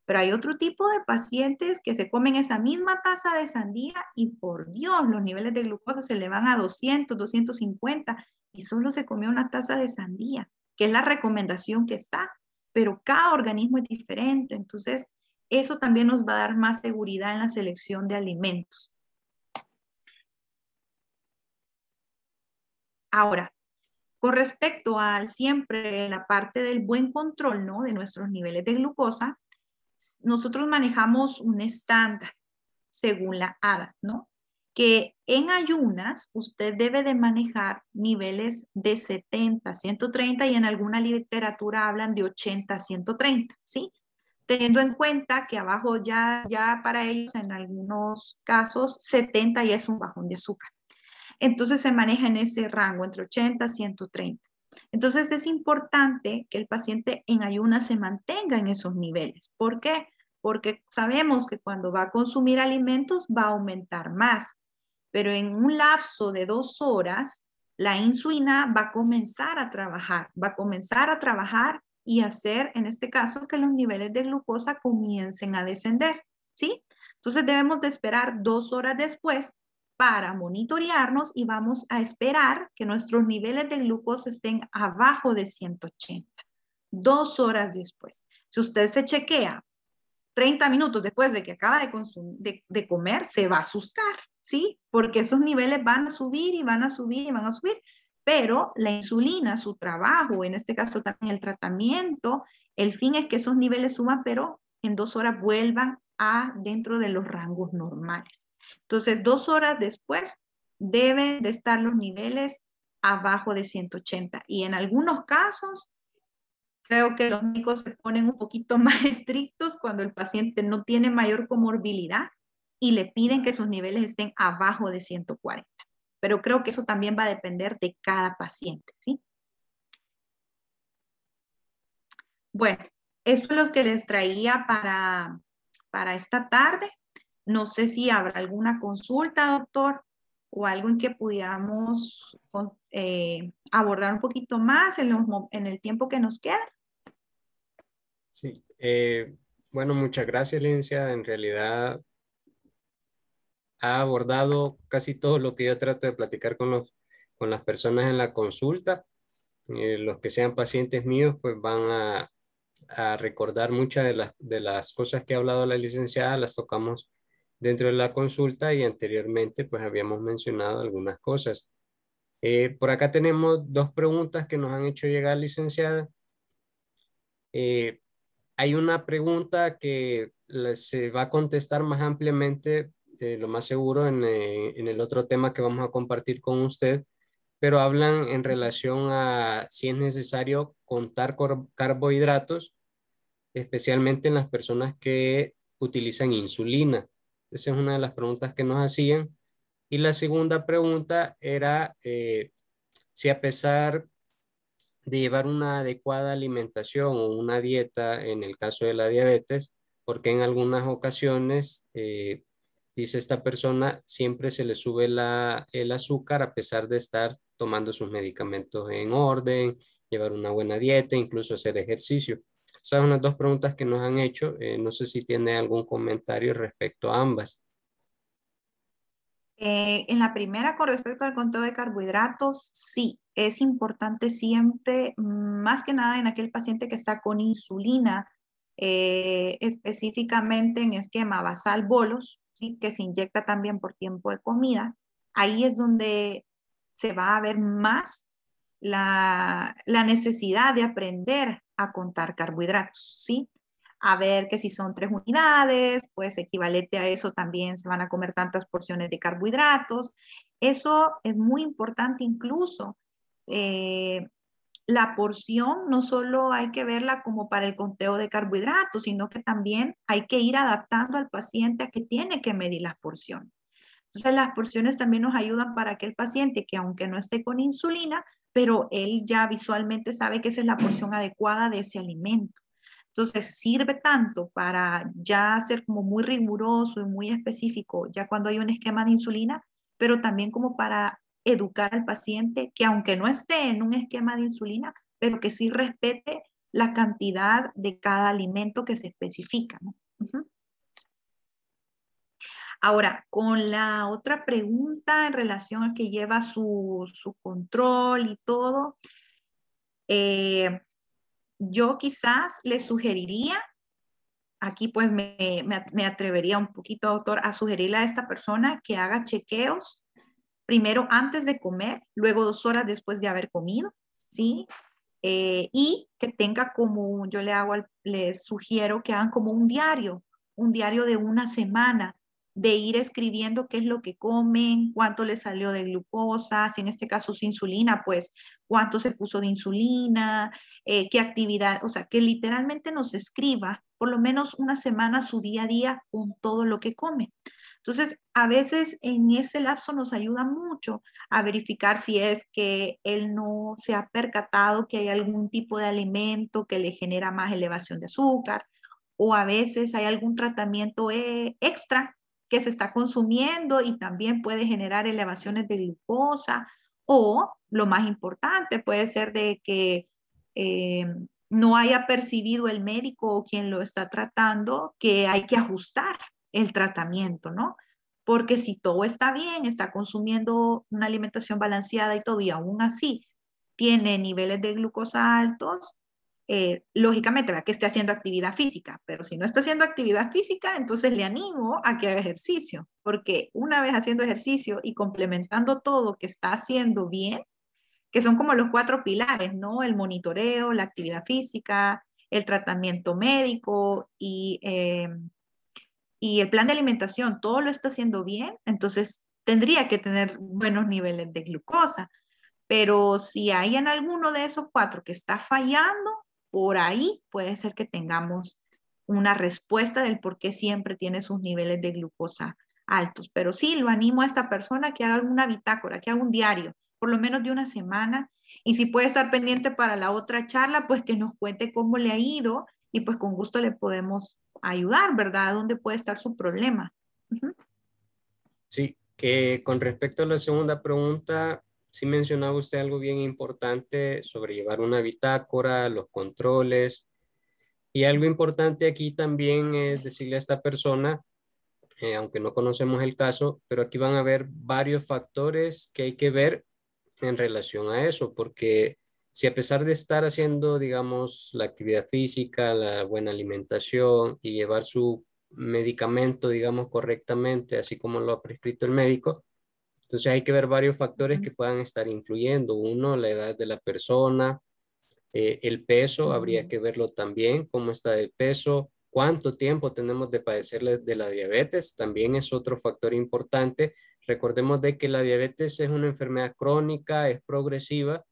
Pero hay otro tipo de pacientes que se comen esa misma taza de sandía y por Dios, los niveles de glucosa se le van a 200, 250 y solo se comió una taza de sandía, que es la recomendación que está, pero cada organismo es diferente. Entonces, eso también nos va a dar más seguridad en la selección de alimentos. Ahora, con respecto al siempre la parte del buen control ¿no? de nuestros niveles de glucosa, nosotros manejamos un estándar según la ADA, ¿no? Que en ayunas usted debe de manejar niveles de 70, 130 y en alguna literatura hablan de 80, 130, ¿sí? Teniendo en cuenta que abajo ya, ya para ellos en algunos casos 70 ya es un bajón de azúcar. Entonces se maneja en ese rango entre 80 y 130. Entonces es importante que el paciente en ayunas se mantenga en esos niveles. ¿Por qué? Porque sabemos que cuando va a consumir alimentos va a aumentar más, pero en un lapso de dos horas la insulina va a comenzar a trabajar, va a comenzar a trabajar y hacer, en este caso, que los niveles de glucosa comiencen a descender, ¿sí? Entonces debemos de esperar dos horas después para monitorearnos y vamos a esperar que nuestros niveles de glucosa estén abajo de 180, dos horas después. Si usted se chequea 30 minutos después de que acaba de, de, comer, se va a asustar, ¿sí? Porque esos niveles van a subir y van a subir y van a subir, pero la insulina, su trabajo, en este caso también el tratamiento, el fin es que esos niveles suban, pero en dos horas vuelvan a dentro de los rangos normales. Entonces, dos horas después deben de estar los niveles abajo de 180. Y en algunos casos, creo que los médicos se ponen un poquito [laughs] más estrictos cuando el paciente no tiene mayor comorbilidad y le piden que sus niveles estén abajo de 140. Pero creo que eso también va a depender de cada paciente, ¿sí? Bueno, esto es lo que les traía para, para esta tarde. No sé si habrá alguna consulta, doctor, o algo en que pudiéramos eh, abordar un poquito más en, el tiempo que nos queda. Sí, eh, bueno, muchas gracias, licenciada. En realidad ha abordado casi todo lo que yo trato de platicar con, los, con las personas en la consulta. Eh, los que sean pacientes míos, pues van a, a recordar muchas de las, de las cosas que ha hablado la licenciada, las tocamos dentro de la consulta y anteriormente pues habíamos mencionado algunas cosas. Eh, por acá tenemos dos preguntas que nos han hecho llegar, licenciada. Eh, hay una pregunta que se va a contestar más ampliamente, lo más seguro, en, eh, en, el otro tema que vamos a compartir con usted, pero hablan en relación a si es necesario contar carbohidratos, especialmente en las personas que utilizan insulina. Esa es una de las preguntas que nos hacían. Y la segunda pregunta era eh, si a pesar de llevar una adecuada alimentación o una dieta en el caso de la diabetes, porque en algunas ocasiones, eh, dice esta persona, siempre se le sube el azúcar a pesar de estar tomando sus medicamentos en orden, llevar una buena dieta, incluso hacer ejercicio. Son las dos preguntas que nos han hecho. Eh, no sé si tiene algún comentario respecto a ambas. Eh, en la primera, con respecto al conteo de carbohidratos, sí, es importante siempre, más que nada en aquel paciente que está con insulina, eh, específicamente en esquema basal bolos, que se inyecta también por tiempo de comida. Ahí es donde se va a ver más la, la necesidad de aprender a contar carbohidratos, ¿sí? a ver que si son tres unidades, pues equivalente a eso también se van a comer tantas porciones de carbohidratos. Eso es muy importante incluso. Eh, la porción no solo hay que verla como para el conteo de carbohidratos, sino que también hay que ir adaptando al paciente a que tiene que medir las porciones. Entonces las porciones también nos ayudan para que el paciente que aunque no esté con insulina, pero él ya visualmente sabe que esa es la porción adecuada de ese alimento. Entonces, sirve tanto para ya ser como muy riguroso y muy específico, ya cuando hay un esquema de insulina, pero también como para educar al paciente que aunque no esté en un esquema de insulina, pero que sí respete la cantidad de cada alimento que se especifica. Ahora, con la otra pregunta en relación a que lleva su, su control y todo, eh, yo quizás le sugeriría, aquí pues me, me, atrevería un poquito, doctor, a sugerirle a esta persona que haga chequeos primero antes de comer, luego dos horas después de haber comido, ¿sí? Eh, y que tenga como, yo le hago, les sugiero que hagan como un diario, un diario de una semana, de ir escribiendo qué es lo que comen, cuánto le salió de glucosa, si en este caso es insulina, pues cuánto se puso de insulina, eh, qué actividad, o sea, que literalmente nos escriba por lo menos una semana su día a día con todo lo que come. Entonces, a veces en ese lapso nos ayuda mucho a verificar si es que él no se ha percatado que hay algún tipo de alimento que le genera más elevación de azúcar o a veces hay algún tratamiento eh, extra que se está consumiendo y también puede generar elevaciones de glucosa o lo más importante puede ser de que eh, no haya percibido el médico o quien lo está tratando que hay que ajustar el tratamiento, ¿no? Porque si todo está bien, está consumiendo una alimentación balanceada y todo, y aún así tiene niveles de glucosa altos, eh, lógicamente, va que esté haciendo actividad física, pero si no está haciendo actividad física, entonces le animo a que haga ejercicio, porque una vez haciendo ejercicio y complementando todo que está haciendo bien, que son como los cuatro pilares, ¿no? El monitoreo, la actividad física, el tratamiento médico y, eh, y el plan de alimentación, todo lo está haciendo bien, entonces tendría que tener buenos niveles de glucosa. Pero si hay en alguno de esos cuatro que está fallando, por ahí puede ser que tengamos una respuesta del por qué siempre tiene sus niveles de glucosa altos. Pero sí, lo animo a esta persona que haga alguna bitácora, que haga un diario, por lo menos de una semana. Y si puede estar pendiente para la otra charla, pues que nos cuente cómo le ha ido y pues con gusto le podemos ayudar, ¿verdad? ¿Dónde puede estar su problema? Sí, que con respecto a la segunda pregunta, sí mencionaba usted algo bien importante sobre llevar una bitácora, los controles. Y algo importante aquí también es decirle a esta persona, eh, aunque no conocemos el caso, pero aquí van a haber varios factores que hay que ver en relación a eso, porque si a pesar de estar haciendo, digamos, la actividad física, la buena alimentación y llevar su medicamento, digamos, correctamente, así como lo ha prescrito el médico, entonces hay que ver varios factores que puedan estar influyendo. Uno, la edad de la persona, eh, el peso, habría que verlo también, cómo está el peso, cuánto tiempo tenemos de padecer de la diabetes, también es otro factor importante. Recordemos de que la diabetes es una enfermedad crónica, es progresiva,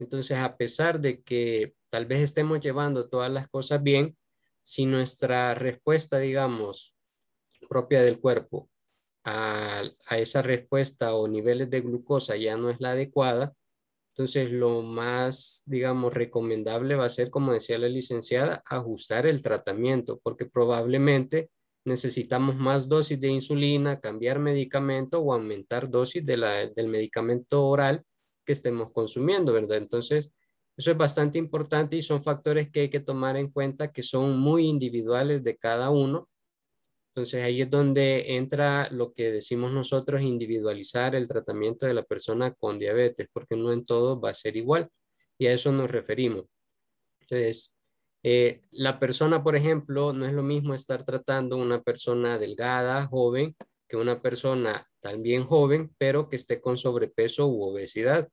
entonces a pesar de que tal vez estemos llevando todas las cosas bien, si nuestra respuesta, digamos, propia del cuerpo a, esa respuesta o niveles de glucosa ya no es la adecuada, Entonces, lo más, digamos, recomendable va a ser, como decía la licenciada, ajustar el tratamiento, porque probablemente necesitamos más dosis de insulina, cambiar medicamento o aumentar dosis de la, del medicamento oral que estemos consumiendo, ¿verdad? Entonces, eso es bastante importante y son factores que hay que tomar en cuenta que son muy individuales de cada uno. Entonces ahí es donde entra lo que decimos nosotros, individualizar el tratamiento de la persona con diabetes, porque no en todo va a ser igual y a eso nos referimos. Entonces, eh, la persona, por ejemplo, no es lo mismo estar tratando una persona delgada, joven, que una persona también joven, pero que esté con sobrepeso u obesidad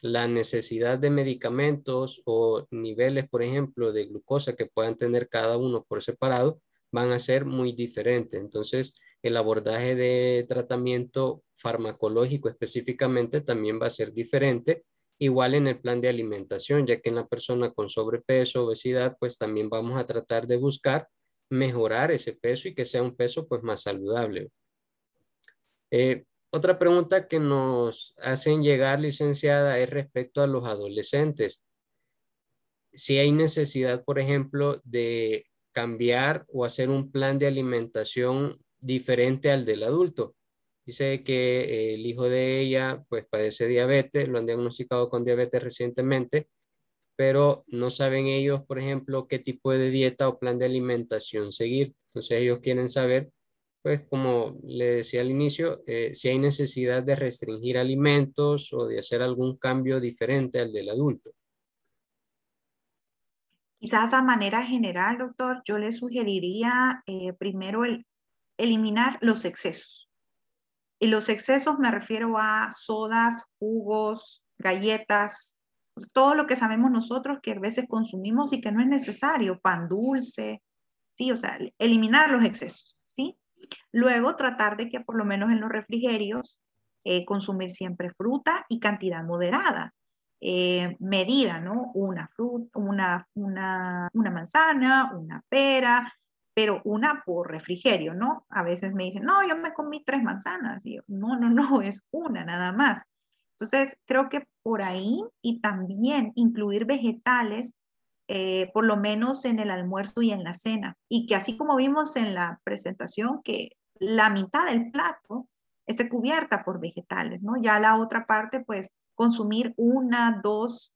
la necesidad de medicamentos o niveles, por ejemplo, de glucosa que puedan tener cada uno por separado van a ser muy diferentes. Entonces, el abordaje de tratamiento farmacológico específicamente también va a ser diferente. Igual en el plan de alimentación, ya que en la persona con sobrepeso, obesidad, pues también vamos a tratar de buscar mejorar ese peso y que sea un peso pues más saludable. Eh, otra pregunta que nos hacen llegar, licenciada, es respecto a los adolescentes. Si hay necesidad, por ejemplo, de cambiar o hacer un plan de alimentación diferente al del adulto. Dice que el hijo de ella pues padece diabetes, lo han diagnosticado con diabetes recientemente, pero no saben ellos, por ejemplo, qué tipo de dieta o plan de alimentación seguir. Entonces ellos quieren saber pues como le decía al inicio, eh, si hay necesidad de restringir alimentos o de hacer algún cambio diferente al del adulto. Quizás a manera general, doctor, yo le sugeriría eh, primero el, eliminar los excesos. Y los excesos me refiero a sodas, jugos, galletas, pues, todo lo que sabemos nosotros que a veces consumimos y que no es necesario, pan dulce, sí, o sea, eliminar los excesos. Luego, tratar de que por lo menos en los refrigerios, eh, consumir siempre fruta y cantidad moderada. Eh, medida, ¿no? Una fruta, una, una, una manzana, una pera, pero una por refrigerio, ¿no? A veces me dicen, no, yo me comí tres manzanas. Y yo, no, no, no, [laughs] es una nada más. Entonces, creo que por ahí y también incluir vegetales eh, por lo menos en el almuerzo y en la cena. Y que así como vimos en la presentación, que la mitad del plato esté cubierta por vegetales, ¿no? Ya la otra parte, pues, consumir una, dos,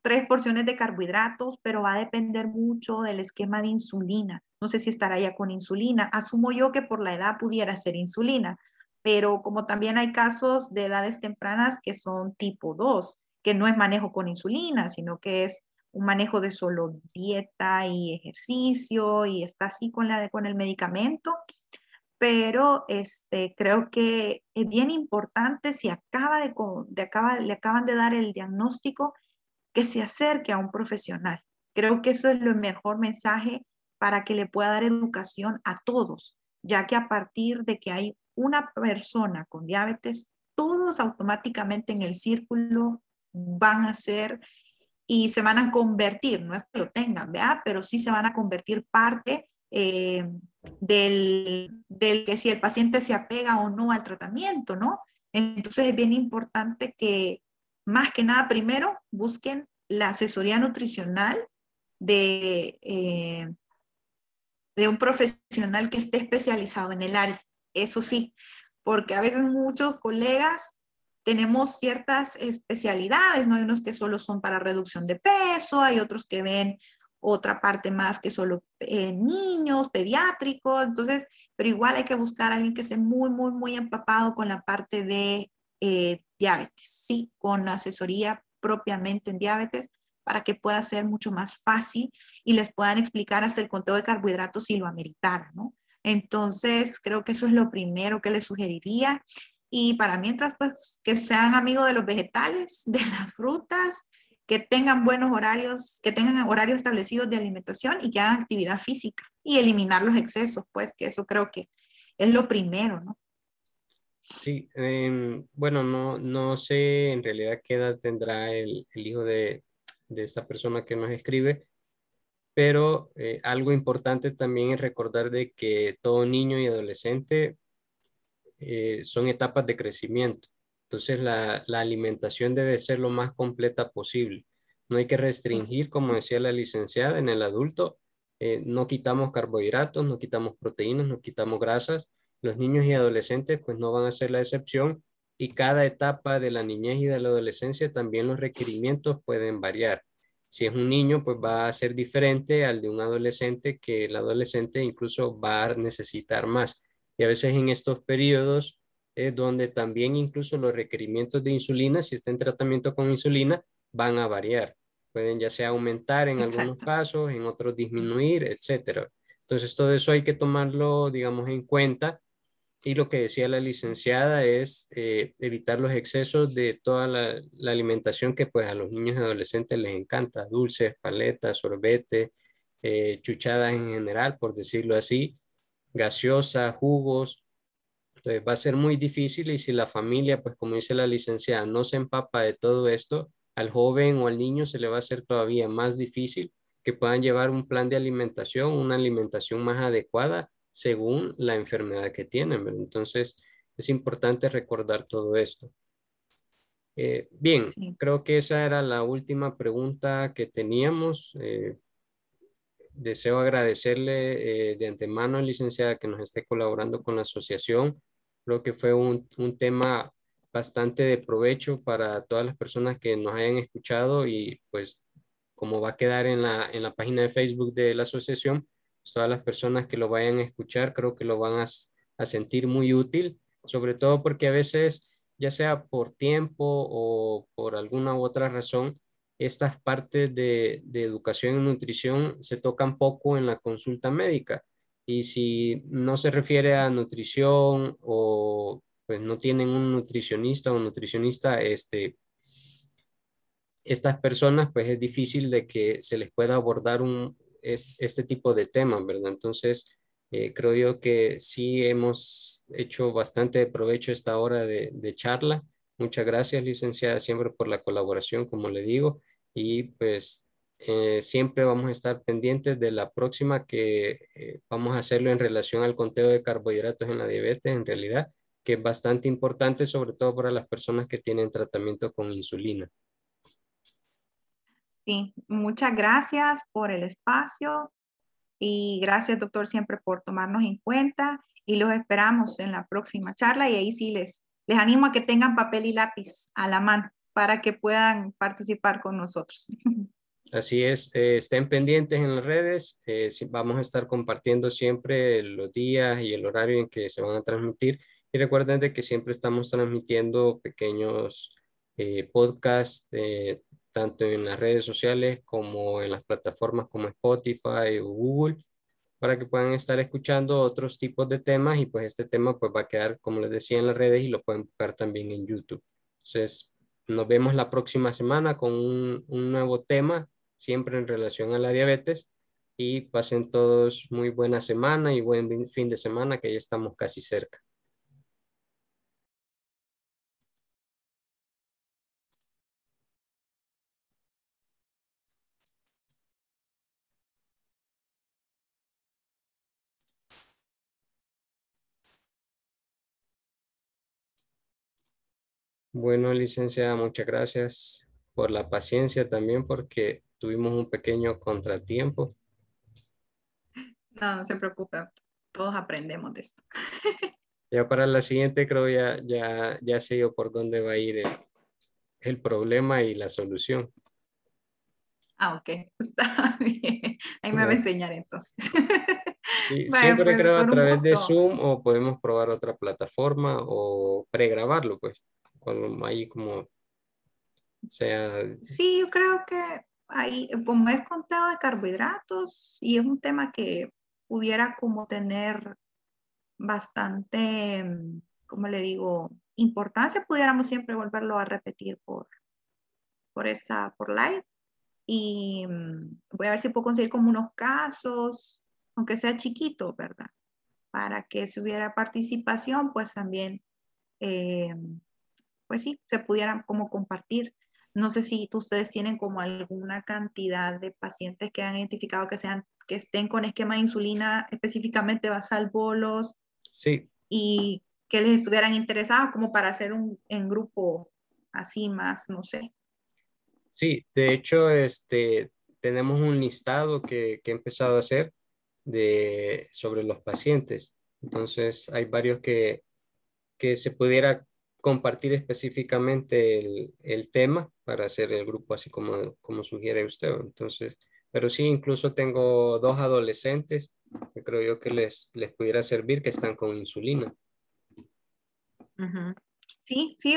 tres porciones de carbohidratos, pero va a depender mucho del esquema de insulina. No sé si estará ya con insulina. Asumo yo que por la edad pudiera ser insulina, pero como también hay casos de edades tempranas que son tipo 2, que no es manejo con insulina, sino que es un manejo de solo dieta y ejercicio y está así con, la, con el medicamento, pero este, creo que es bien importante si acaba de, de acaba, le acaban de dar el diagnóstico, que se acerque a un profesional. Creo que eso es el mejor mensaje para que le pueda dar educación a todos, ya que a partir de que hay una persona con diabetes, todos automáticamente en el círculo van a ser y se van a convertir, no es que lo tengan, ¿verdad? Pero sí se van a convertir parte eh, del, del, que si el paciente se apega o no al tratamiento, ¿no? Entonces es bien importante que más que nada primero busquen la asesoría nutricional de, eh, de un profesional que esté especializado en el área. Eso sí, porque a veces muchos colegas tenemos ciertas especialidades, ¿no? Hay unos que solo son para reducción de peso, hay otros que ven otra parte más que solo eh, niños, pediátricos, entonces, pero igual hay que buscar a alguien que esté muy, muy, muy empapado con la parte de eh, diabetes, sí, con asesoría propiamente en diabetes para que pueda ser mucho más fácil y les puedan explicar hasta el conteo de carbohidratos si lo ameritaran, ¿no? Entonces, creo que eso es lo primero que les sugeriría. Y para mientras, pues, que sean amigos de los vegetales, [laughs] de las frutas, que tengan buenos horarios, que tengan horarios establecidos de alimentación y que hagan actividad física y eliminar los excesos, pues, que eso creo que es lo primero, ¿no? Sí, em, bueno, no, no sé en realidad qué edad tendrá el, hijo de, de, esta persona que nos escribe, pero eh, algo importante también es recordar de que todo niño y adolescente eh, son etapas de crecimiento. Entonces la, la alimentación debe ser lo más completa posible. No hay que restringir, como decía la licenciada, en el adulto. Eh, no quitamos carbohidratos, no quitamos proteínas, no quitamos grasas. Los niños y adolescentes pues no van a ser la excepción y cada etapa de la niñez y de la adolescencia también los requerimientos pueden variar. Si es un niño, pues va a ser diferente al de un adolescente, que el adolescente incluso va a necesitar más. Y a veces en estos periodos es donde también incluso los requerimientos de insulina, si está en tratamiento con insulina, van a variar. Pueden ya sea aumentar en algunos casos, en otros disminuir, etcétera. Entonces todo eso hay que tomarlo, digamos, en cuenta y lo que decía la licenciada es eh, evitar los excesos de toda la, alimentación que pues a los niños y adolescentes les encanta, dulces, paletas, sorbete, eh, chuchadas en general, por decirlo así, gaseosa, jugos. Entonces va a ser muy difícil y si la familia, pues como dice la licenciada, no se empapa de todo esto, al joven o al niño se le va a hacer todavía más difícil que puedan llevar un plan de alimentación, una alimentación más adecuada según la enfermedad que tienen. Entonces, es importante recordar todo esto. Eh, bien, creo que esa era la última pregunta que teníamos. Eh, deseo agradecerle eh, de antemano, licenciada, que nos esté colaborando con la asociación. Creo que fue un, un, tema bastante de provecho para todas las personas que nos hayan escuchado y pues como va a quedar en la, en la página de Facebook de la asociación, todas las personas que lo vayan a escuchar creo que lo van a, a sentir muy útil, sobre todo porque a veces, ya sea por tiempo o por alguna u otra razón, estas partes de, de, educación y nutrición se tocan poco en la consulta médica. Y si no se refiere a nutrición o pues no tienen un nutricionista o nutricionista, este, estas personas pues es difícil de que se les pueda abordar un, este tipo de temas, ¿verdad? Entonces, eh, creo yo que sí hemos hecho bastante provecho esta hora de, charla. Muchas gracias, licenciada, siempre por la colaboración, como le digo, y pues eh, siempre vamos a estar pendientes de la próxima que eh, vamos a hacerlo en relación al conteo de carbohidratos en la diabetes, en realidad, que es bastante importante, sobre todo para las personas que tienen tratamiento con insulina. Sí, muchas gracias por el espacio y gracias, doctor, siempre por tomarnos en cuenta y los esperamos en la próxima charla y ahí sí les, les animo a que tengan papel y lápiz a la mano para que puedan participar con nosotros. [laughs] Así es, eh, estén pendientes en las redes, eh, vamos a estar compartiendo siempre los días y el horario en que se van a transmitir y recuerden de que siempre estamos transmitiendo pequeños eh, podcasts tanto en las redes sociales como en las plataformas como Spotify o Google, para que puedan estar escuchando otros tipos de temas y pues este tema pues va a quedar, como les decía, en las redes y lo pueden buscar también en YouTube. Entonces, nos vemos la próxima semana con un nuevo tema, siempre en relación a la diabetes y pasen todos muy buena semana y buen fin de semana que ya estamos casi cerca. Bueno, licenciada, muchas gracias por la paciencia también porque tuvimos un pequeño contratiempo. No, no se preocupe, todos aprendemos de esto. [laughs] Ya para la siguiente creo ya, ya, ya sé yo por dónde va a ir el, problema y la solución. Ah, ok, [laughs] está bien. Ahí me va a enseñar entonces. [laughs] siempre pues, creo a través de Zoom o podemos probar otra plataforma o pregrabarlo, pues ahí como sea. Sí, yo creo que ahí, como es contado de carbohidratos y es un tema que pudiera como tener bastante, como le digo, importancia, pudiéramos siempre volverlo a repetir por, por esa, por live. Y mm, voy a ver si puedo conseguir como unos casos, aunque sea chiquito, ¿verdad? Para que si hubiera participación, pues también eh, pues sí, se pudieran como compartir. No sé si ustedes tienen como alguna cantidad de pacientes que han identificado que sean que estén con esquema de insulina específicamente basal bolos. Sí. Y que les estuvieran interesados como para hacer un en grupo así más, no sé. Sí, de hecho, este, tenemos un listado que, que he empezado a hacer de, sobre los pacientes. Entonces, hay varios que, que se pudiera compartir específicamente el, el, tema para hacer el grupo así como, como sugiere usted. Entonces, pero sí, incluso tengo dos adolescentes que creo yo que les, les pudiera servir que están con insulina. Sí, sí,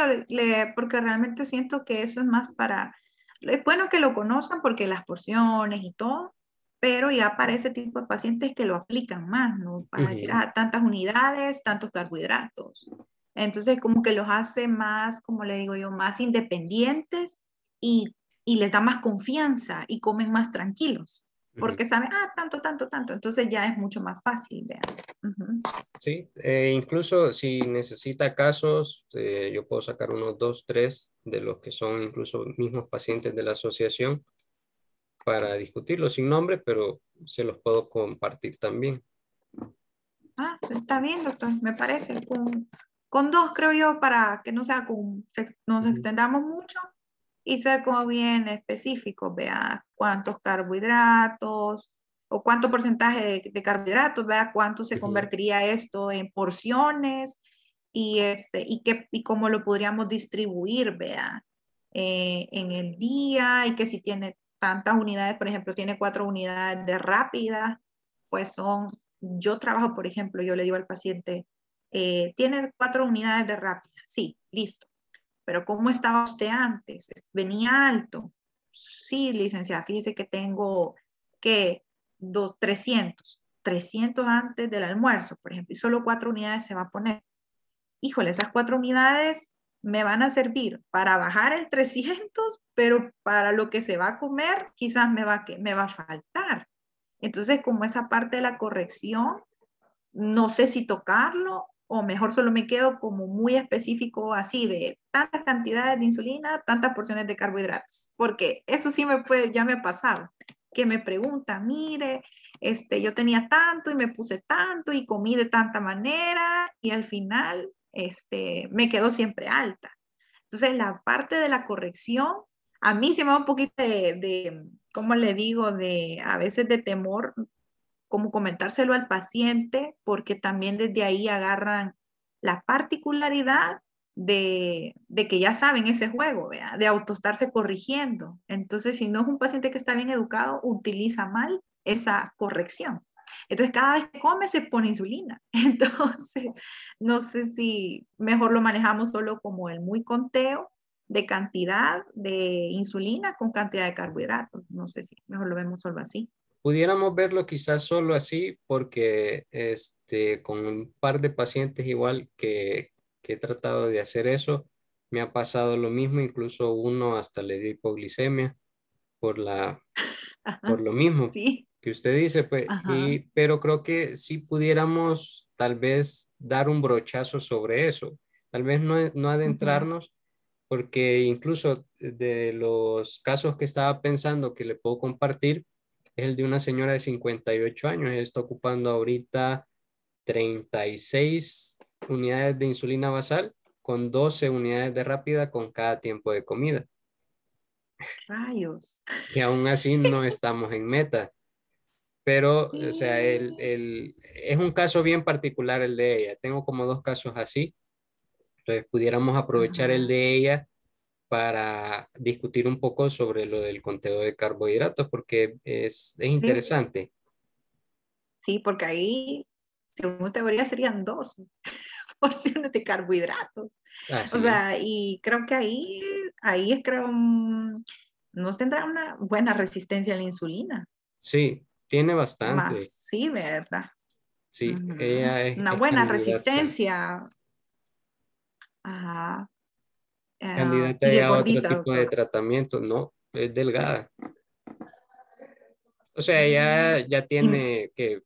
porque realmente siento que eso es más para, es bueno que lo conozcan porque las porciones y todo, pero ya para ese tipo de pacientes que lo aplican más, ¿no? Para decir, ah, tantas unidades, tantos carbohidratos. Entonces, como que los hace más, como le digo yo, más independientes y, y les da más confianza y comen más tranquilos porque saben, ah, tanto, tanto, tanto. Entonces ya es mucho más fácil, vean. Sí, eh, incluso si necesita casos, eh, yo puedo sacar unos dos, tres de los que son incluso mismos pacientes de la asociación para discutirlo sin nombre, pero se los puedo compartir también. Ah, está bien, doctor, me parece. Con, con dos, creo yo, para que no sea con, nos extendamos mucho y ser como bien específico, vea cuántos carbohidratos o cuánto porcentaje de, carbohidratos, vea cuánto se convertiría esto en porciones y, este, y, qué, y cómo lo podríamos distribuir, vea, eh, en el día y que si tiene tantas unidades, por ejemplo, tiene cuatro unidades de rápida, pues son, yo trabajo, por ejemplo, yo le digo al paciente, eh, tiene cuatro unidades de rápida, sí, listo pero ¿cómo estaba usted antes? ¿Venía alto? Sí, licenciada, fíjese que tengo que 300, 300 antes del almuerzo, por ejemplo, y solo cuatro unidades se va a poner. Híjole, esas cuatro unidades me van a servir para bajar el 300, pero para lo que se va a comer quizás me va, me va a faltar. Entonces, como esa parte de la corrección, no sé si tocarlo o mejor solo me quedo como muy específico así de tantas cantidades de insulina, tantas porciones de carbohidratos, porque eso sí me puede, ya me ha pasado, que me pregunta, mire, este, yo tenía tanto y me puse tanto y comí de tanta manera y al final, este, me quedó siempre alta. Entonces, la parte de la corrección, a mí se me da un poquito de, de ¿cómo le digo? De a veces de temor como comentárselo al paciente, porque también desde ahí agarran la particularidad de, que ya saben ese juego, de autostarse corrigiendo. Entonces, si no es un paciente que está bien educado, utiliza mal esa corrección. Entonces, cada vez que come se pone insulina. [laughs] Entonces, no sé si mejor lo manejamos solo como el muy conteo de cantidad de insulina con cantidad de carbohidratos. No sé si mejor lo vemos solo así pudiéramos verlo quizás solo así porque este, con un par de pacientes igual que, que, he tratado de hacer eso, me ha pasado lo mismo, incluso uno hasta le dio hipoglicemia por, la, por lo mismo que usted dice, pues, y, pero creo que si pudiéramos tal vez dar un brochazo sobre eso, tal vez no, no adentrarnos. Porque incluso de los casos que estaba pensando que le puedo compartir, es el de una señora de 58 años. Ella está ocupando ahorita 36 unidades de insulina basal con 12 unidades de rápida con cada tiempo de comida. Rayos. Y aún así no [laughs] estamos en meta. Pero, o sea, el, el, es un caso bien particular el de ella. Tengo como dos casos así. Entonces, pudiéramos aprovechar el de ella para discutir un poco sobre lo del conteo de carbohidratos, porque es, es interesante. Sí. porque ahí, según teoría, serían dos [laughs] porciones de carbohidratos. o sea, y creo que ahí, ahí es, creo, mm, nos tendrá una buena resistencia a la insulina. Sí, tiene bastante. sí, ¿verdad? Sí, Una buena resistencia. Ajá. Ah, candidata a otro tipo de tratamiento, no, es delgada. O sea, ya, ya tiene que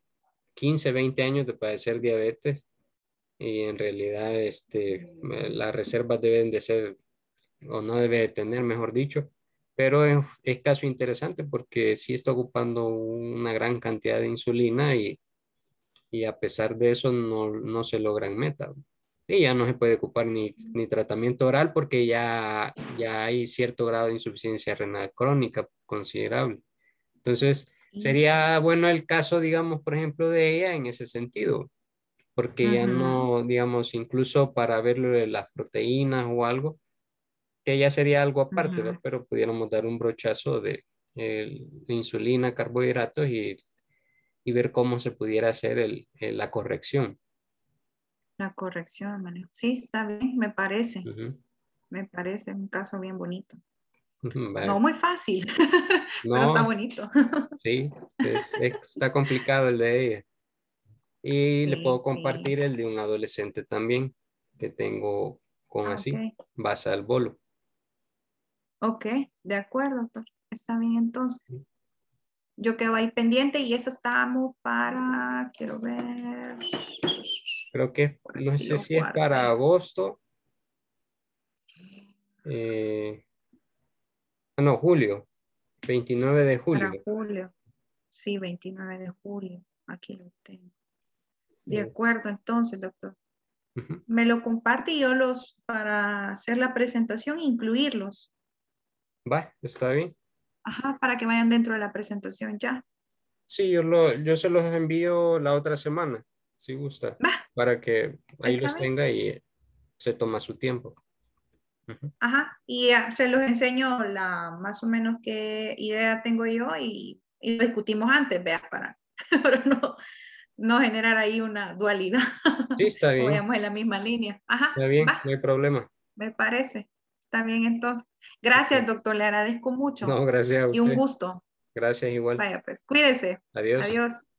15, 20 años de padecer diabetes. Y en realidad este, las reservas deben de ser, o no debe de tener, mejor dicho, pero es, es caso interesante porque sí está ocupando una gran cantidad de insulina y, y a pesar de eso no, no se logran metas. Y ya no se puede ocupar ni, ni, tratamiento oral porque ya, ya hay cierto grado de insuficiencia renal crónica considerable. Entonces, sería bueno el caso, digamos, por ejemplo, de ella en ese sentido, porque ya no, digamos, incluso para verlo de las proteínas o algo, que ya sería algo aparte, pero pudiéramos dar un brochazo de, insulina, carbohidratos y, y, ver cómo se pudiera hacer el, la corrección. La corrección, manejo. Sí, está bien, me parece. Me parece un caso bien bonito. [laughs] No muy fácil, [laughs] pero está bonito. [laughs] sí, está complicado el de ella. Y le puedo compartir el de un adolescente también, que tengo con ah, así, base al bolo. Ok, de acuerdo, está bien entonces. Yo quedo ahí pendiente y esa estamos para, quiero ver. Creo que, no sé si es para agosto. Eh, no, julio. 29 de julio. Para julio. Sí, 29 de julio. Aquí lo tengo. De acuerdo, entonces, doctor. Me lo comparte y yo los, para hacer la presentación, incluirlos. Va, está bien. Ajá, para que vayan dentro de la presentación ya. Sí, yo, lo, yo se los envío la otra semana, si gusta. Para que ahí los tenga y se toma su tiempo. Ajá, y se los enseño la más o menos qué idea tengo yo y, y lo discutimos antes, vea, para, [laughs] para no, no generar ahí una dualidad. Sí, está [laughs] bien. Vayamos en la misma línea. Ajá. Está bien, no hay problema. Me parece. Está bien entonces. Gracias, doctor. Le agradezco mucho. No, gracias a usted. Y un gusto. Gracias igual. Vaya, pues cuídese. Adiós. Adiós.